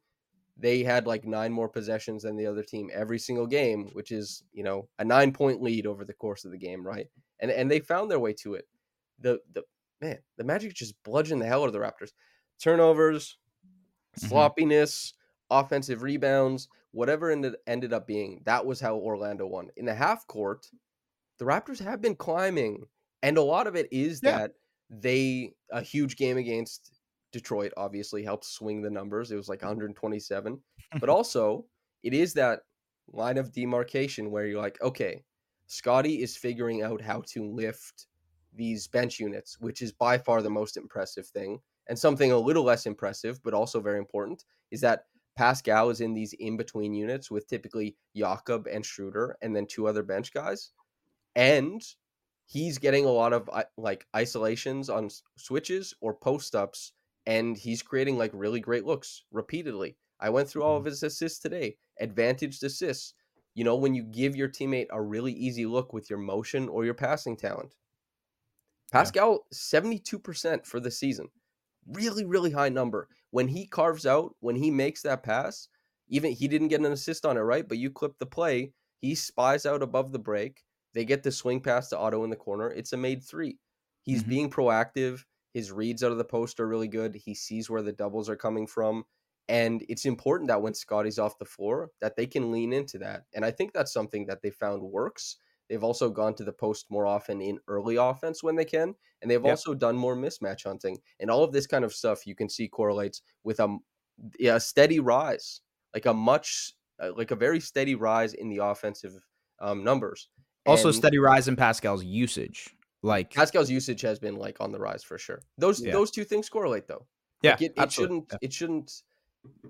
Speaker 1: they had like nine more possessions than the other team every single game which is you know a nine point lead over the course of the game right and and they found their way to it the the man the magic just bludgeoned the hell out of the raptors turnovers
Speaker 2: Mhm.
Speaker 1: sloppiness offensive rebounds whatever ended ended up being that was how orlando won in the half court the raptors have been climbing and a lot of it is
Speaker 2: Yeah.
Speaker 1: that they a huge game against Detroit obviously helped swing the numbers. It was like mm-hmm. 127. but *laughs* also, it is that line of demarcation where you're like, okay, Scottie is figuring out how to lift these bench units, which is by far the most impressive thing. And something a little less impressive, but also very important, is that Pascal is in these in between units with typically Jakob and Schroeder and then two other bench guys. And he's getting a lot of like isolations on switches or post ups and he's creating like really great looks repeatedly. I went through all of mm-hmm. his assists today, advantaged assists. You know, when you give your teammate a really easy look with your motion or your passing talent. Pascal, 72% for the season. Really, really high number. When he carves out, when he makes that pass, even he didn't get an assist on it, right? But you clip the play, he spies out above the break. They get the swing pass to Otto in the corner. It's a made three. He's
Speaker 2: Mhm.
Speaker 1: being proactive. His reads out of the post are really good. He sees where the doubles are coming from. And it's important that when Scottie's off the floor, that they can lean into that. And I think that's something that they found works. They've also gone to the post more often in early offense when they can. And they've
Speaker 2: Yep.
Speaker 1: also done more mismatch hunting. And all of this kind of stuff you can see correlates with a, a steady rise, like a much, uh, like a very steady rise in the offensive um, numbers.
Speaker 2: Also,
Speaker 1: And-
Speaker 2: steady rise in Pascal's usage. Like,
Speaker 1: Pascal's usage has been like on the rise for sure. Those
Speaker 2: Yeah.
Speaker 1: those two things correlate though.
Speaker 2: yeah,
Speaker 1: Like, it, it shouldn't it shouldn't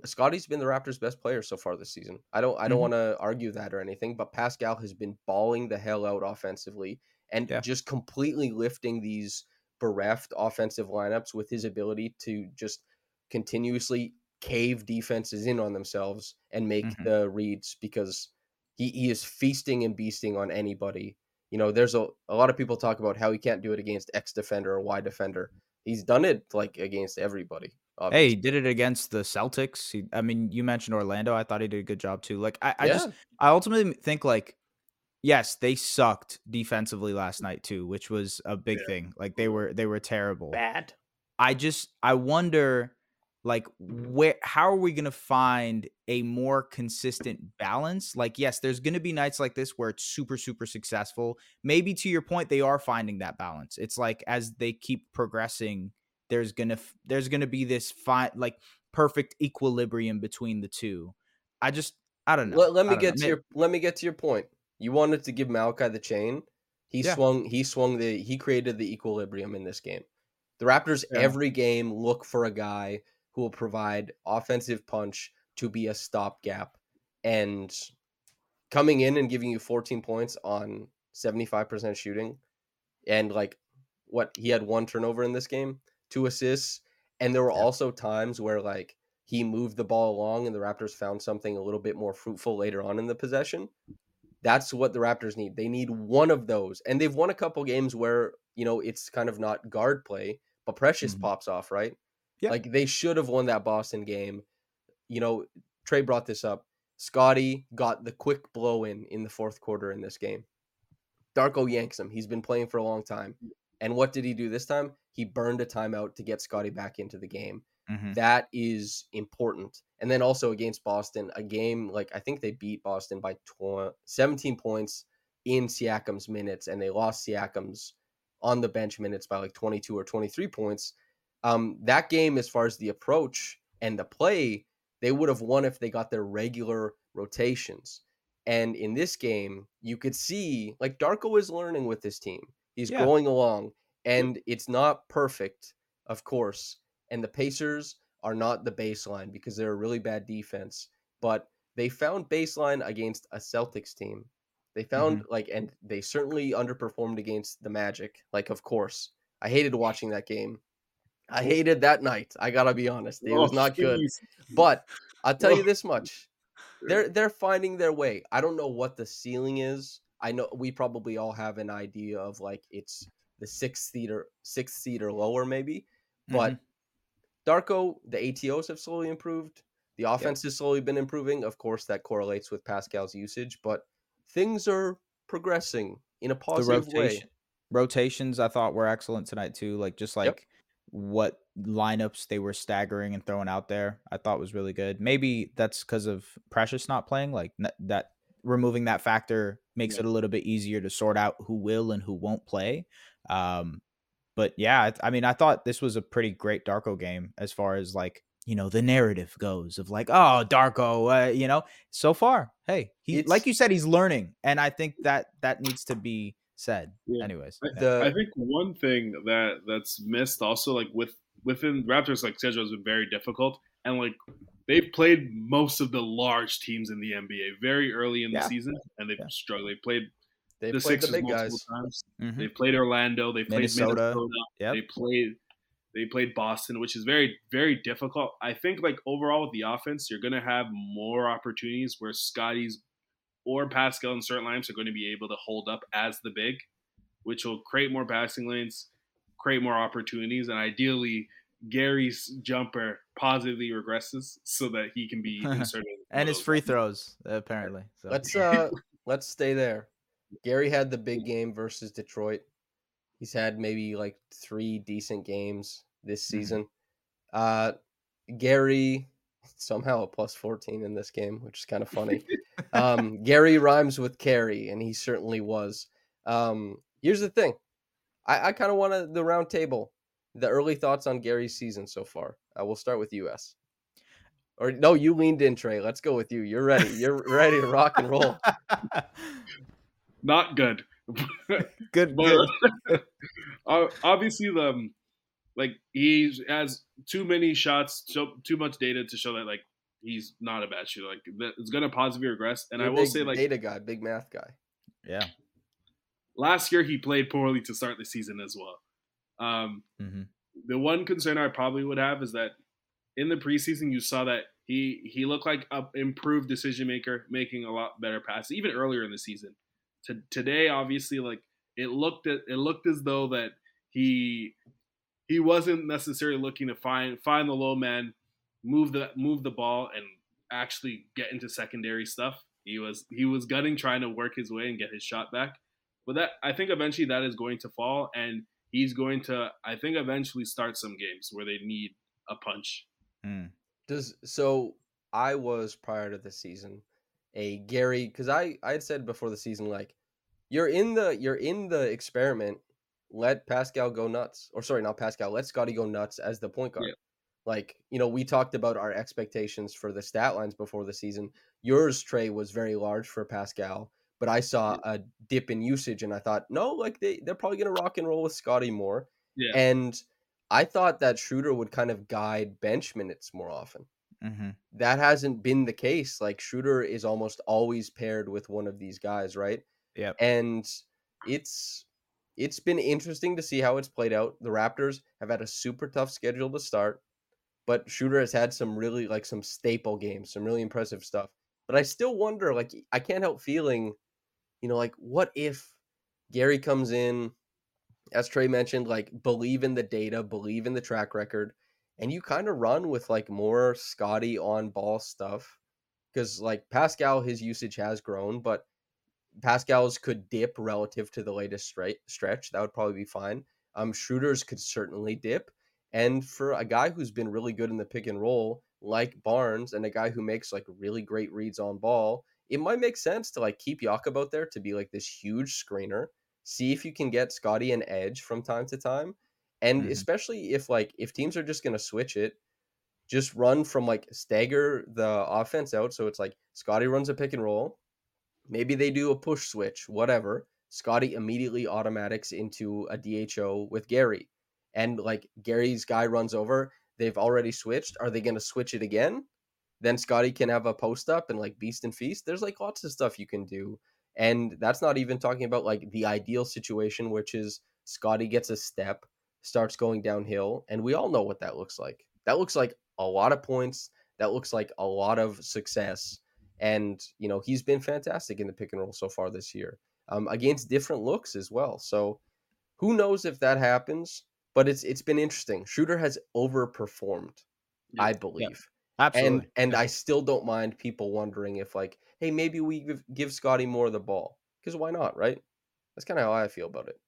Speaker 1: Scottie's been the Raptors' best player so far this season. I don't I don't
Speaker 2: Mhm.
Speaker 1: want to argue that or anything, but Pascal has been balling the hell out offensively and
Speaker 2: Yeah.
Speaker 1: just completely lifting these bereft offensive lineups with his ability to just continuously cave defenses in on themselves and make
Speaker 2: Mhm.
Speaker 1: the reads because he, he is feasting and beasting on anybody. You know, there's a, a lot of people talk about how he can't do it against X defender or Y defender. He's done it like against everybody.
Speaker 2: Hey, he did it against the Celtics. He, I mean, you mentioned Orlando. I thought he did a good job too. Like, I, I just, I ultimately think like, yes, they sucked defensively last night too, which was a big
Speaker 3: Yeah.
Speaker 2: thing. Like they were, they were terrible.
Speaker 4: Bad.
Speaker 2: I just, I wonder, like, where, how are we gonna find a more consistent balance? Like, yes, there's gonna be nights like this where it's super, super successful. Maybe to your point, they are finding that balance. It's like as they keep progressing, there's gonna, f- there's gonna be this fine, like, perfect equilibrium between the two. I just, I don't know.
Speaker 1: Let, let me get
Speaker 2: know.
Speaker 1: to your let me get to your point. You wanted to give Malachi the chain. He
Speaker 2: Yeah.
Speaker 1: swung he swung the he created the equilibrium in this game. The Raptors
Speaker 3: Yeah.
Speaker 1: every game look for a guy who will provide offensive punch to be a stopgap and coming in and giving you 14 points on 75% shooting and like what he had one turnover in this game, two assists, and there were
Speaker 2: Yeah.
Speaker 1: also times where like he moved the ball along and the Raptors found something a little bit more fruitful later on in the possession. That's what the Raptors need. They need one of those. And they've won a couple games where, you know, it's kind of not guard play, but Precious
Speaker 2: Mhm.
Speaker 1: pops off, right?
Speaker 2: Yeah.
Speaker 1: Like they should have won that Boston game. You know, Trey brought this up. Scottie got the quick blow in in the fourth quarter in this game. Darko yanks him. He's been playing for a long time. And what did he do this time? He burned a timeout to get Scottie back into the game.
Speaker 2: Mhm.
Speaker 1: That is important. And then also against Boston, a game like I think they beat Boston by tw- 17 points in Siakam's minutes, and they lost Siakam's on the bench minutes by like 22 or 23 points. Um, that game, as far as the approach and the play, they would have won if they got their regular rotations. And in this game, you could see like Darko is learning with this team. He's
Speaker 2: Yeah.
Speaker 1: going along, and it's not perfect, of course. And the Pacers are not the baseline because they're a really bad defense, but they found baseline against a Celtics team. They found like, and they certainly underperformed against the Magic. Like, of course, I hated watching that game. I hated that night. I gotta be honest; it was
Speaker 3: Oh,
Speaker 1: not good. But I'll tell you this much: they're they're finding their way. I don't know what the ceiling is. I know we probably all have an idea of like it's the sixth seed or sixth seed or lower maybe, but
Speaker 2: Mhm.
Speaker 1: Darko, the ATOs have slowly improved. The offense has slowly been improving. Of course, that correlates with Pascal's usage, but things are progressing in a positive
Speaker 2: rotation
Speaker 1: way.
Speaker 2: rotations I thought were excellent tonight too. Like just like
Speaker 1: Yep.
Speaker 2: What lineups they were staggering and throwing out there, I thought was really good. Maybe that's because of Precious not playing. Like that removing that factor makes
Speaker 3: Yeah.
Speaker 2: it a little bit easier to sort out who will and who won't play. Um, but yeah, I, I mean, I thought this was a pretty great Darko game as far as like you know the narrative goes of like oh Darko, uh, you know. So far, hey, he
Speaker 1: It's-
Speaker 2: like you said, he's learning, and I think that that needs to be said.
Speaker 3: Yeah.
Speaker 2: Anyways,
Speaker 3: I.
Speaker 1: The-
Speaker 3: I think one thing that that's missed also like with within Raptors like schedule has been very difficult and like they've played most of the large teams in the NBA very early in the season and they've
Speaker 2: Yeah.
Speaker 3: struggled. They played
Speaker 1: They
Speaker 3: the
Speaker 1: played the
Speaker 3: Sixers
Speaker 1: big
Speaker 3: multiple
Speaker 1: guys.
Speaker 3: times.
Speaker 2: Mhm.
Speaker 3: They played Orlando. They played
Speaker 2: Minnesota.
Speaker 3: Minnesota.
Speaker 2: Yep.
Speaker 3: They played they played Boston, which is very very difficult. I think like overall with the offense, you're gonna have more opportunities where Scottie's or Pascal and certain lineups are going to be able to hold up as the big, which will create more passing lanes, create more opportunities, and ideally Gary's jumper positively regresses so that he can be *laughs* inserted.
Speaker 2: and his free throws apparently. So.
Speaker 1: Let's *laughs* uh let's stay there. Gary had the big game versus Detroit. He's had maybe like three decent games this
Speaker 2: Mhm.
Speaker 1: season. Uh Gary somehow a plus 14 in this game, which is kind of funny. *laughs* um Gary rhymes with carry, and he certainly was. Um here's the thing. I, I kind of want the round table. The early thoughts on Gary's season so far. Uh, we'll start with US. Or no, you leaned in, Trey. Let's go with you. You're ready. You're ready to rock and roll. *laughs*
Speaker 3: Not good. *laughs*
Speaker 2: good,
Speaker 3: but
Speaker 2: good. *laughs*
Speaker 3: uh, obviously the um, like he has too many shots, so too much data to show that like he's not a bad shooter. Like it's gonna positively regress. And
Speaker 1: You're
Speaker 3: I
Speaker 1: a
Speaker 3: will
Speaker 1: big
Speaker 3: say like
Speaker 1: data guy, big math guy.
Speaker 2: Yeah.
Speaker 3: last year he played poorly to start the season as well. Um,
Speaker 2: hmm
Speaker 3: the one concern I probably would have is that in the preseason you saw that he he looked like a improved decision maker, making a lot better passes even earlier in the season. To, today, obviously, like it looked at it looked as though that he he wasn't necessarily looking to find find the low man, move the move the ball, and actually get into secondary stuff. He was he was gunning trying to work his way and get his shot back. But that I think eventually that is going to fall, and he's going to I think eventually start some games where they need a punch.
Speaker 2: Mm.
Speaker 1: Does so I was prior to the season a Gary because I I had said before the season like you're in the you're in the experiment. Let Pascal go nuts, or sorry, not Pascal. Let Scottie go nuts as the point guard.
Speaker 3: Yeah.
Speaker 1: Like you know, we talked about our expectations for the stat lines before the season. Yours, Trey, was very large for Pascal, but I saw a dip in usage, and I thought, no, like they they're probably gonna rock and roll with Scottie more.
Speaker 3: Yeah.
Speaker 1: And I thought that Schroeder would kind of guide bench minutes more often
Speaker 2: hmm
Speaker 1: that hasn't been the case. Like Schroeder is almost always paired with one of these guys, right?
Speaker 2: Yep.
Speaker 1: And it's it's been interesting to see how it's played out. The Raptors have had a super tough schedule to start, but Shooter has had some really like some staple games, some really impressive stuff. But I still wonder, like I can't help feeling, you know, like what if Gary comes in, as Trey mentioned, like believe in the data, believe in the track record, and you kind of run with like more Scottie on ball stuff because like Pascal, his usage has grown, but Pascal's could dip relative to the latest straight stretch. That would probably be fine. Um, Schroeder's could certainly dip, and for a guy who's been really good in the pick and roll, like Barnes, and a guy who makes like really great reads on ball, it might make sense to like keep Jakob out there to be like this huge screener. See if you can get Scottie an edge from time to time, and
Speaker 2: Mhm.
Speaker 1: especially if like if teams are just gonna switch it, just run from like stagger the offense out. So it's like Scottie runs a pick and roll. Maybe they do a push switch, whatever. Scottie immediately automatics into a DHO with Gary. And like Gary's guy runs over, they've already switched. Are they going to switch it again? Then Scottie can have a post up and like beast and feast. There's like lots of stuff you can do. And that's not even talking about like the ideal situation, which is Scottie gets a step, starts going downhill. And we all know what that looks like. That looks like a lot of points. That looks like a lot of success. And, you know, he's been fantastic in the pick and roll so far this year. um, against different looks as well. So who knows if that happens? But it's it's been interesting. Shooter has overperformed,
Speaker 3: Yeah.
Speaker 1: I believe.
Speaker 2: Absolutely.
Speaker 1: And and I still don't mind people wondering if like, hey, maybe we give, give Scottie more of the ball because why not, right? That's kind of how I feel about it.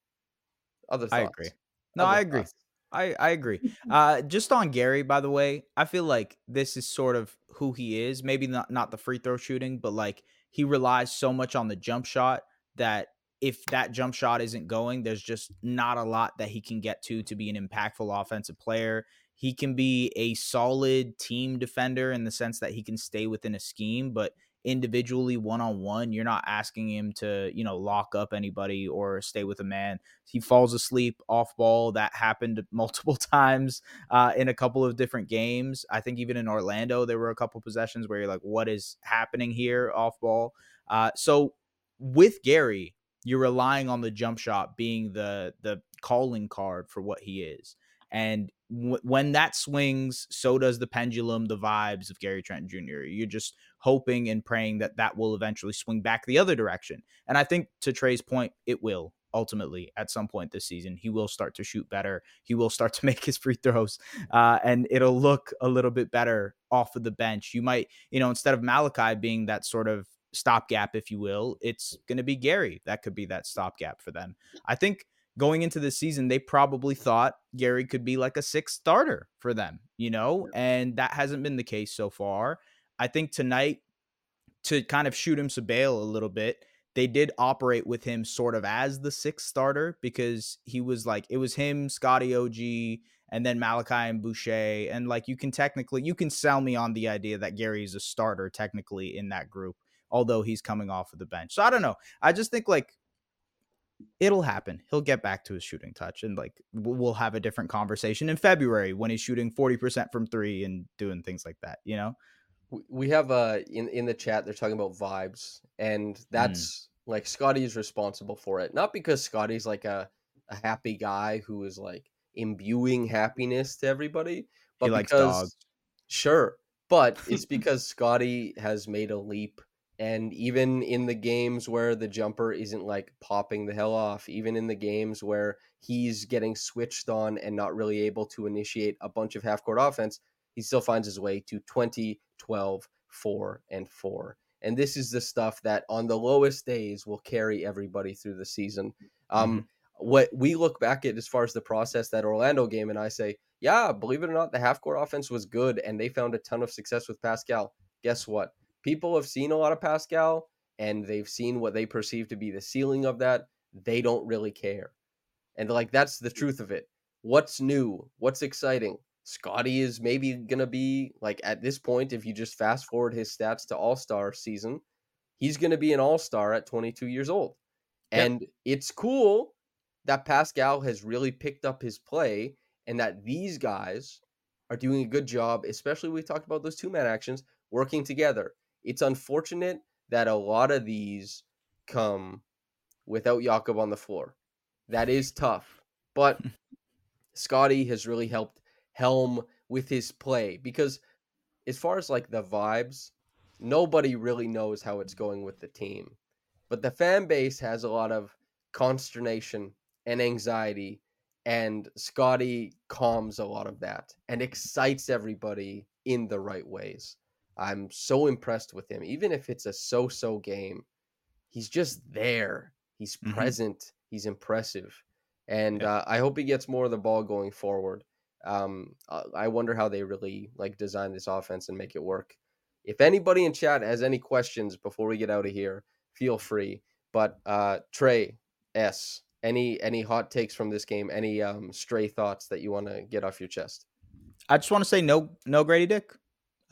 Speaker 1: Other thoughts?
Speaker 2: I agree. No,
Speaker 1: Other
Speaker 2: I agree.
Speaker 1: thoughts?
Speaker 2: I, I agree. *laughs* Uh, just on Gary, by the way, I feel like this is sort of who he is. Maybe not not the free throw shooting, but like he relies so much on the jump shot that if that jump shot isn't going, there's just not a lot that he can get to to be an impactful offensive player. He can be a solid team defender in the sense that he can stay within a scheme, but individually one on one, you're not asking him to, you know, lock up anybody or stay with a man. He falls asleep off ball. That happened *laughs* multiple times uh, in a couple of different games. I think even in Orlando, there were a couple possessions where you're like, what is happening here off ball? Uh, so with Gary, you're relying on the jump shot being the the calling card for what he is. And w- when that swings, so does the pendulum, the vibes of Gary Trent Jr. You're just hoping and praying that that will eventually swing back the other direction. And I think to Trey's point, it will ultimately at some point this season. He will start to shoot better. He will start *laughs* to make his free throws, uh, and it'll look a little bit better off of the bench. You might, you know, instead of Malachi being that sort of stopgap, if you will, it's going to be Gary that could be that stopgap for them. I think going into the season, they probably thought Gary could be like a sixth starter for them, you know, and that hasn't been the case so far. I think tonight, to kind of shoot him some bail a little bit, they did operate with him sort of as the sixth starter because he was like, it was him, Scottie OG, and then Malachi and Boucher. And like, you can technically, you can sell me on the idea that Gary is a starter technically in that group, although he's coming off of the bench. So I don't know. I just think like, it'll happen. He'll get back to his shooting touch and like we'll have a different conversation in February when he's shooting 40% from 3 and doing things like that, you know?
Speaker 1: We have uh in in the chat they're talking about vibes, and that's like Scottie's responsible for it. Not because Scottie's like a a happy guy who is like imbuing happiness to everybody, but
Speaker 2: He likes
Speaker 1: because
Speaker 2: dogs.
Speaker 1: sure, but it's *laughs* because Scottie has made a leap. And even in the games where the jumper isn't like popping the hell off, even in the games where he's getting switched on and not really able to initiate a bunch of half court offense, he still finds his way to 20, 12, 4, and 4. And this is the stuff that on the lowest days will carry everybody through the season. Um, What we look back at as far as the process that Orlando game, and I say, yeah, believe it or not, the half court offense was good and they found a ton of success with Pascal. Guess what? People have seen a lot of Pascal and they've seen what they perceive to be the ceiling of that. They don't really care. And like that's the truth of it. What's new? What's exciting? Scottie is maybe gonna be like at this point, if you just fast forward his stats to All Star season, he's gonna be an All Star at 22 years old,
Speaker 2: Yep.
Speaker 1: and it's cool that Pascal has really picked up his play, and that these guys are doing a good job. Especially we talked about those two man actions working together. It's unfortunate that a lot of these come without Jakob on the floor. That is tough, but *laughs* Scottie has really helped Helm with his play because as far as like the vibes, nobody really knows how it's going with the team. But the fan base has a lot of consternation and anxiety and Scottie calms a lot of that and excites everybody in the right ways. I'm so impressed with him even if it's a so-so game. He's just there. He's
Speaker 2: Mhm.
Speaker 1: present. He's impressive. And
Speaker 2: Yeah.
Speaker 1: uh, I hope he gets more of the ball going forward. Um, uh, I wonder how they really like design this offense and make it work. If anybody in chat has any questions before we get out of here, feel free. But uh, Trey S, any any hot takes from this game? Any um, stray thoughts that you want to get off your chest?
Speaker 2: I just want to say no, no Grady Dick.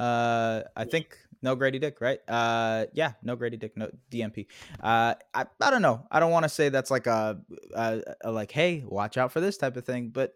Speaker 2: Uh, I think no Grady Dick, right? Uh, yeah, no Grady Dick, no DNP. Uh, I, I don't know. I don't want to say that's like a, a, a like, hey, watch out for this type of thing, but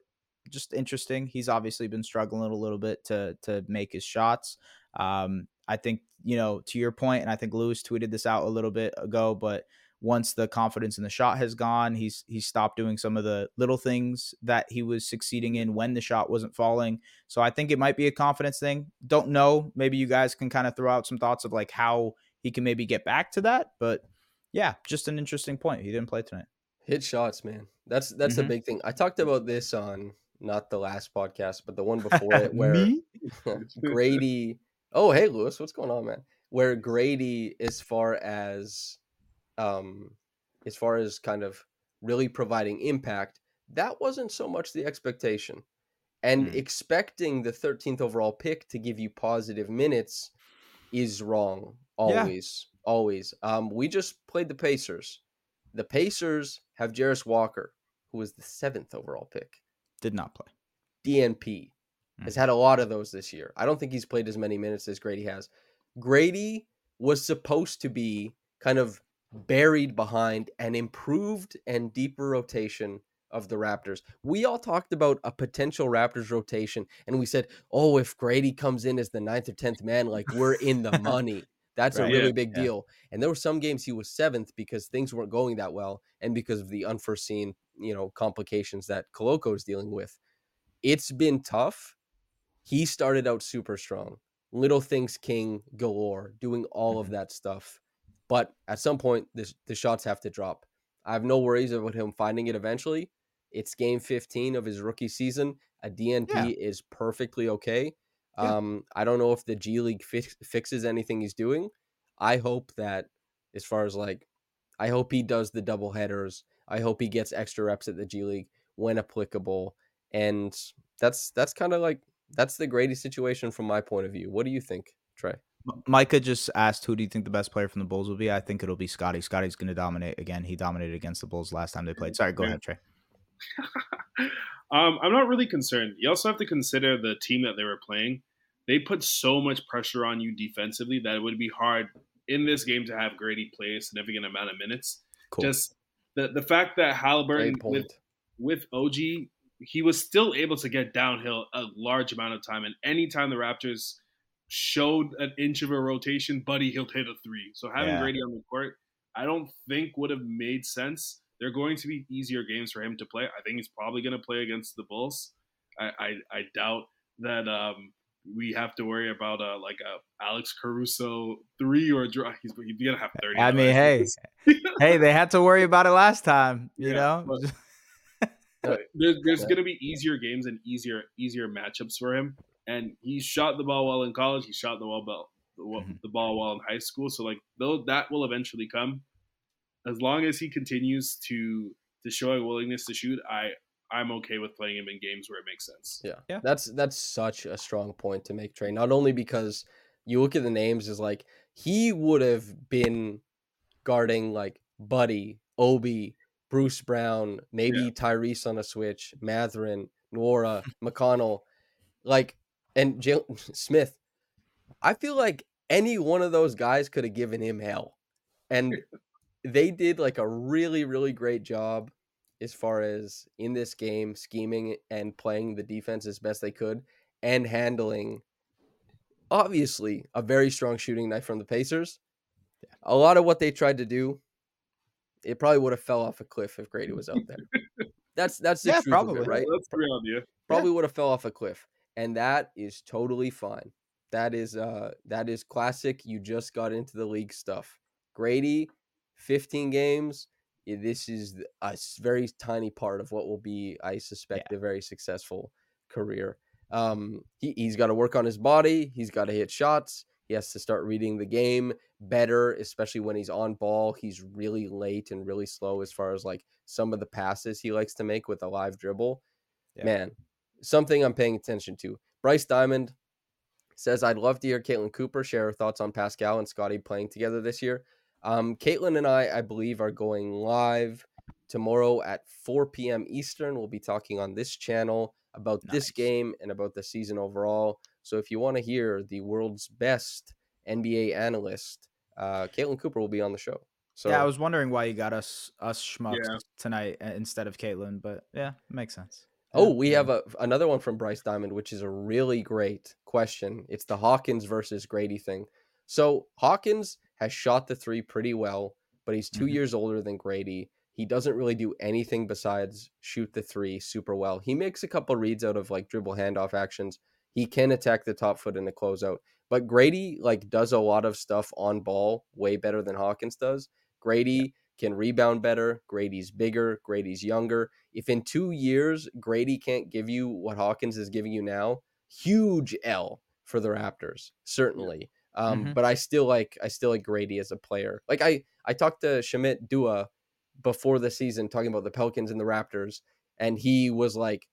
Speaker 2: just interesting. He's obviously been struggling a little bit to to make his shots. Um, I think you know to your point, and I think Lewis tweeted this out a little bit ago, but once the confidence in the shot has gone, he's he's stopped doing some of the little things that he was succeeding in when the shot wasn't falling. So I think it might be a confidence thing. Don't know. Maybe you guys can kind of throw out some thoughts of like how he can maybe get back to that. But Yeah, just an interesting point. He didn't play tonight.
Speaker 1: Hit shots, man. That's that's the
Speaker 2: Mhm.
Speaker 1: big thing. I talked about this on not the last podcast, but the one *laughs* before it, where *laughs* Grady. Oh, hey, Lewis, what's going on, man? Where Grady, as far as, um, as far as kind of really providing impact, that wasn't so much the expectation, and
Speaker 2: Mm.
Speaker 1: expecting the 13th overall pick to give you positive minutes is wrong.
Speaker 2: Yeah.
Speaker 1: Always, always. Um, we just played the Pacers. The Pacers have Jarace Walker, who was the seventh overall pick.
Speaker 2: Did not play.
Speaker 1: DNP has had a lot of those this year. I don't think he's played as many minutes as Grady has. Grady was supposed to be kind of buried behind an improved and deeper rotation of the Raptors. We all talked about a potential Raptors rotation, and we said, "Oh, if Grady comes in as the ninth or tenth man, like we're in the *laughs* money." That's
Speaker 2: Right.
Speaker 1: a really
Speaker 3: Yeah,
Speaker 1: big
Speaker 2: yeah.
Speaker 1: deal. And there were some games he was seventh because things weren't going that well, and because of the unforeseen, you know, complications that Koloko is dealing with. It's been tough. He started out super strong. Little things king galore, doing all of
Speaker 2: Mhm.
Speaker 1: that stuff. But at some point, this, the shots have to drop. I have no worries about him finding it eventually. It's game 15 of his rookie season. A DNP
Speaker 2: Yeah.
Speaker 1: is perfectly okay.
Speaker 2: Yeah.
Speaker 1: Um, I don't know if the G League fix, fixes anything he's doing. I hope that, as far as like, I hope he does the double headers. I hope he gets extra reps at the G League when applicable. And that's that's kind of like that's the Grady situation from my point of view. What do you think,
Speaker 2: Micah just asked, "Who do you think the best player from the Bulls will be?" I think it'll be Scottie. Scottie's going to dominate again. He dominated against the Bulls last time they played. Sorry, go
Speaker 3: Yeah.
Speaker 2: ahead, Trey. *laughs*
Speaker 3: um, I'm not really concerned. You also have to consider the team that they were playing. They put so much pressure on you defensively that it would be hard in this game to have Grady play a significant amount of minutes.
Speaker 2: Cool.
Speaker 3: Just the the fact that
Speaker 1: Haliburton
Speaker 3: with with OG, he was still able to get downhill a large amount of time. And anytime the Raptors showed an inch of a rotation, Buddy, he'll hit a three. So having
Speaker 2: Yeah.
Speaker 3: Grady on the court, I don't think would have made sense. They're going to be easier games for him to play. I think he's probably going to play against the Bulls. I, I, I doubt that um, we have to worry about uh, like a Alex Caruso three or draw. He's, he's gonna have thirty.
Speaker 2: I mean, hey, *laughs* hey, they had to worry about it last time. You
Speaker 3: Yeah,
Speaker 2: know,
Speaker 3: but- *laughs* But there's, there's going to be easier games and easier easier matchups for him. And he shot the ball well in college. He shot the ball well, the, wa-
Speaker 2: Mhm.
Speaker 3: the ball well in high school. So like though that will eventually come. As long as he continues to to show a willingness to shoot, I I'm okay with playing him in games where it makes sense.
Speaker 1: Yeah.
Speaker 2: Yeah.
Speaker 1: That's that's such a strong point to make, Trey. Not only because you look at the names is like he would have been guarding like Buddy, Obi, Bruce Brown, maybe
Speaker 3: Yeah.
Speaker 1: Tyrese on a switch, Mathurin, Nwora, *laughs* McConnell, like and Jalen *laughs* Smith. I feel like any one of those guys could have given him hell. And they did like a really, really great job as far as in this game scheming and playing the defense as best they could and handling obviously a very strong shooting night from the Pacers. A lot of what they tried to do, it probably would have fell off a cliff if Grady was out there. *laughs* That's that's the
Speaker 2: Yeah,
Speaker 1: truth
Speaker 2: probably.
Speaker 1: it, right?
Speaker 3: Let's be on you.
Speaker 1: Probably would have fell off a cliff, and that is totally fine. That is uh that is classic. You just got into the league stuff. Grady, fifteen games. This is a very tiny part of what will be, I suspect, a very successful career. Um, he, he's got to work on his body. He's got to hit shots. He has to start reading the game better, especially when he's on ball. He's really late and really slow as far as like some of the passes he likes to make with a live dribble.
Speaker 2: Yeah.
Speaker 1: Man, something I'm paying attention to. Bryce Diamond says, I'd love to hear Caitlin Cooper share her thoughts on Pascal and Scottie playing together this year. Um, Caitlin and I, I believe, are going live tomorrow at 4 p.m. Eastern. We'll be talking on this channel about this game and about the season overall. So if you want to hear the world's best NBA analyst, uh, Caitlin Cooper will be on the show. So
Speaker 2: yeah, I was wondering why you got us us schmucks
Speaker 3: Yeah.
Speaker 2: tonight uh, instead of Caitlin, but yeah, it makes sense.
Speaker 1: Oh, we have a, another one from Bryce Diamond, which is a really great question. It's the Hawkins versus Grady thing. So Hawkins has shot the three pretty well, but he's 2
Speaker 2: Mhm.
Speaker 1: years older than Grady. He doesn't really do anything besides shoot the three super well. He makes a couple reads out of like dribble handoff actions. He can attack the top foot in the closeout. But Grady like does a lot of stuff on ball way better than Hawkins does. Grady can rebound better. Grady's bigger. Grady's younger. If in two years Grady can't give you what Hawkins is giving you now, huge L for the Raptors, certainly. Um,
Speaker 2: Mhm.
Speaker 1: But I still like I still like Grady as a player. Like I I talked to Shamit Dua before the season talking about the Pelicans and the Raptors, and he was like,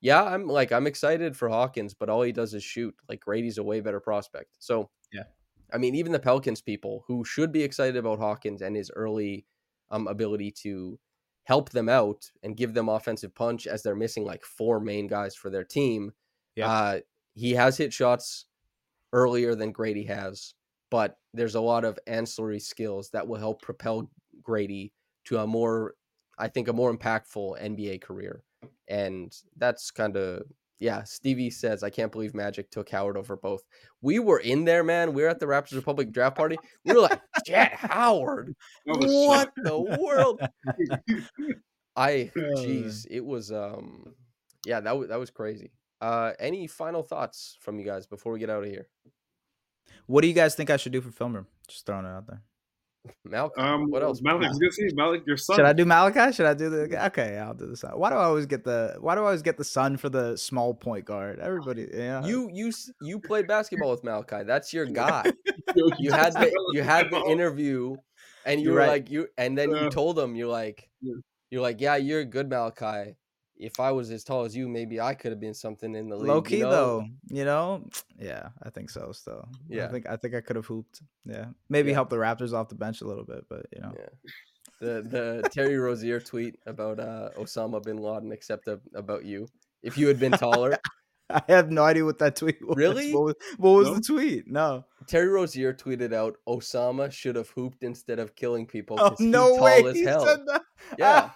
Speaker 1: "Yeah, I'm like I'm excited for Hawkins, but all he does is shoot. Like Grady's a way better prospect." So
Speaker 2: Yeah.
Speaker 1: I mean, even the Pelicans people who should be excited about Hawkins and his early um, ability to help them out and give them offensive punch as they're missing like four main guys for their team.
Speaker 2: Yeah.
Speaker 1: Uh, he has hit shots earlier than Grady has, but there's a lot of ancillary skills that will help propel Grady to a more, I think, a more impactful NBA career. And that's kind of, yeah, Stevie says, I can't believe Magic took Howard over both. We were in there, man. We were at the Raptors Republic draft party. We were like, Jett Howard. *laughs*
Speaker 3: That was
Speaker 1: What the world? *laughs* I
Speaker 2: Oh,
Speaker 1: jeez, it was um yeah, that was that was crazy. Uh any final thoughts from you guys before we get out of here?
Speaker 2: What do you guys think I should do for film room? Just throwing it out there. *laughs*
Speaker 1: Malcolm,
Speaker 3: Um,
Speaker 1: what else?
Speaker 3: Malik, I was gonna say Malik, your son.
Speaker 2: Should I do Malachi? Should I do the? Okay, I'll do the sun. Why do I always get the? Why do I always get the sun for the small point guard? Everybody, yeah.
Speaker 1: You you you played basketball with Malachi. That's your *laughs* guy. *laughs* You had the you had the interview and you
Speaker 2: You're
Speaker 1: were
Speaker 2: right.
Speaker 1: like you and then you told him you're like
Speaker 3: Yeah.
Speaker 1: you're like, Yeah, you're a good Malachi. If I was as tall as you, maybe I could have been something in the league.
Speaker 2: Low
Speaker 1: you
Speaker 2: key
Speaker 1: know?
Speaker 2: though, you know. *sniffs* Yeah, I think so. Still,
Speaker 1: Yeah.
Speaker 2: I think I think I could have hooped. Yeah, maybe
Speaker 1: Yeah.
Speaker 2: help the Raptors off the bench a little bit, but you know.
Speaker 1: Yeah. The the Terry Rozier tweet about uh, Osama bin Laden, except ab- about you. If you had been taller, *laughs*
Speaker 2: I have no idea what that tweet *laughs* was.
Speaker 1: Really?
Speaker 2: What was, what was
Speaker 3: No?
Speaker 2: the tweet? No.
Speaker 1: Terry Rozier tweeted out Osama should have hooped instead of killing people.
Speaker 2: Oh no
Speaker 1: tall
Speaker 2: way!
Speaker 1: as
Speaker 2: He
Speaker 1: hell.
Speaker 2: said that.
Speaker 1: Yeah,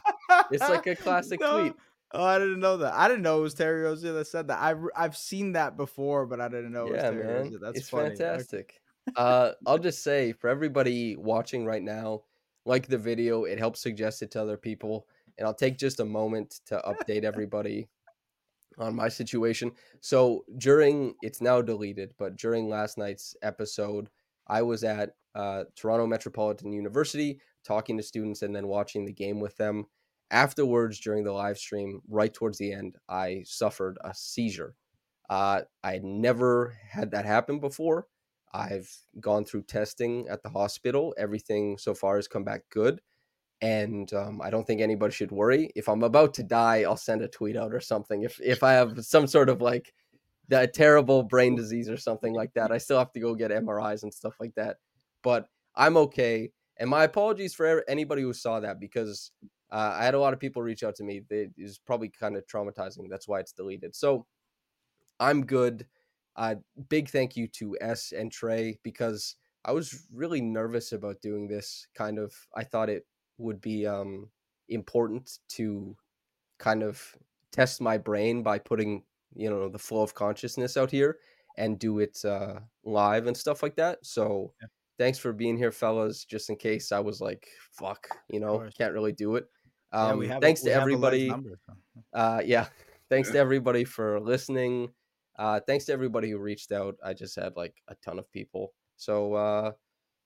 Speaker 1: It's like a *laughs* classic
Speaker 2: No.
Speaker 1: tweet.
Speaker 2: Oh, I didn't know that. I didn't know it was Terry Rozier that said that. I've I've seen that before, but I didn't know it was
Speaker 1: yeah,
Speaker 2: Terry
Speaker 1: man,
Speaker 2: Rozier. That's
Speaker 1: it's
Speaker 2: funny.
Speaker 1: Fantastic. uh, I'll just say for everybody watching right now, like the video, it helps suggest it to other people, and I'll take just a moment to update *laughs* everybody on my situation. So during it's now deleted, but during last night's episode, I was at uh, Toronto Metropolitan University talking to students and then watching the game with them. Afterwards, during the live stream, right towards the end, I suffered a seizure. Uh, I had never had that happen before. I've gone through testing at the hospital. Everything so far has come back good. And um, I don't think anybody should worry. If I'm about to die, I'll send a tweet out or something. If if I have some sort of like that terrible brain disease or something like that, I still have to go get MRIs and stuff like that. But I'm okay. And my apologies for anybody who saw that because uh, I had a lot of people reach out to me. It was probably kind of traumatizing. That's why it's deleted. So I'm good. Uh, big thank you to S and Trey because I was really nervous about doing this. Kind of, I thought it would be um, important to kind of test my brain by putting you know the flow of consciousness out here and do it uh, live and stuff like that. So
Speaker 2: Yeah.
Speaker 1: thanks for being here, fellas. Just in case I was like, fuck, you know, can't really do it.
Speaker 2: Yeah,
Speaker 1: Um,
Speaker 2: we have
Speaker 1: thanks
Speaker 2: we
Speaker 1: to
Speaker 2: have
Speaker 1: everybody
Speaker 2: number, so.
Speaker 1: uh yeah *laughs* thanks to everybody for listening. Uh thanks to everybody who reached out. I just had like a ton of people. So uh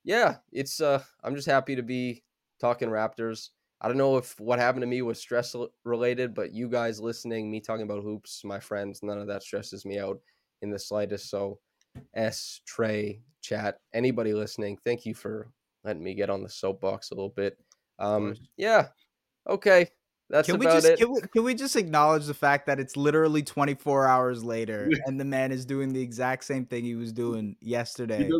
Speaker 1: yeah it's uh i'm just happy to be talking raptors. I don't know if what happened to me was stress related but you guys listening me talking about hoops my friends none of that stresses me out in the slightest. So s trey chat anybody listening thank you for letting me get on the soapbox a little bit. Um yeah okay that's
Speaker 2: Can we
Speaker 1: about
Speaker 2: just
Speaker 1: it
Speaker 2: can we, can we just acknowledge the fact that it's literally 24 hours later *laughs* and the man is doing the exact same thing he was doing yesterday.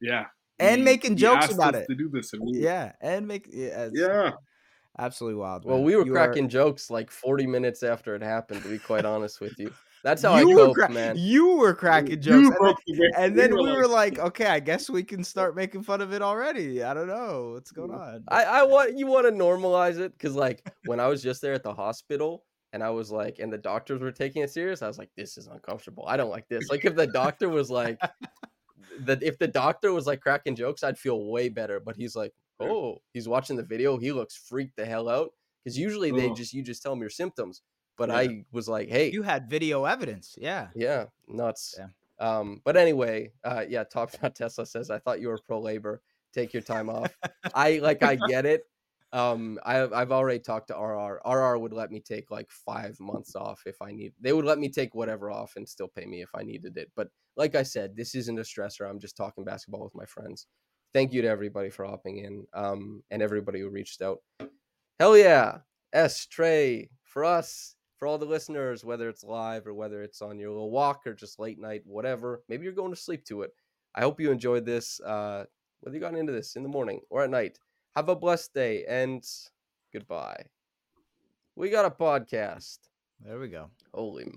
Speaker 3: yeah.
Speaker 2: And
Speaker 3: He-
Speaker 2: making jokes about it.
Speaker 3: To do this. and we-
Speaker 2: Yeah, and make yeah,
Speaker 3: Yeah.
Speaker 2: absolutely wild.
Speaker 1: Well, we were
Speaker 2: You are-
Speaker 1: cracking jokes like 40 minutes after it happened, to be quite honest with you. That's how
Speaker 2: you
Speaker 1: I
Speaker 2: were
Speaker 1: coped,
Speaker 2: cra-
Speaker 1: man.
Speaker 2: You were cracking
Speaker 3: You
Speaker 2: jokes, and
Speaker 3: broke
Speaker 2: then,
Speaker 3: the
Speaker 2: and then we were
Speaker 3: like,
Speaker 2: like, okay, I guess we can start making fun of it already. I don't know what's going on.
Speaker 1: I, I want you want to normalize it because, like, when I was just there at the hospital and I was like, and the doctors were taking it serious, I was like, this is uncomfortable. I don't like this. Like, if the doctor was like, *laughs* that if the doctor was like cracking jokes, I'd feel way better. But he's like, oh, he's watching the video. He looks freaked the hell out because usually they
Speaker 3: Ugh.
Speaker 1: just you just tell them your symptoms. But
Speaker 3: Yeah.
Speaker 1: I was like, hey,
Speaker 2: you had video evidence, yeah.
Speaker 1: Yeah, nuts.
Speaker 2: Yeah.
Speaker 1: Um, but anyway, uh, yeah, Top Shot Tesla says, I thought you were pro labor. take your time off. I like I get it. Um, I've I've already talked to RR. RR would let me take like five months off if I need. They would let me take whatever off and still pay me if I needed it. But like I said, this isn't a stressor. I'm just talking basketball with my friends. Thank you to everybody for hopping in. Um, and everybody who reached out. Hell yeah, S Trey for us, for all the listeners, whether it's live or whether it's on your little walk or just late night, whatever. Maybe you're going to sleep to it. I hope you enjoyed this. Uh, whether you got into this in the morning or at night. Have a blessed day and goodbye. We got a podcast.
Speaker 2: There we go.
Speaker 1: Holy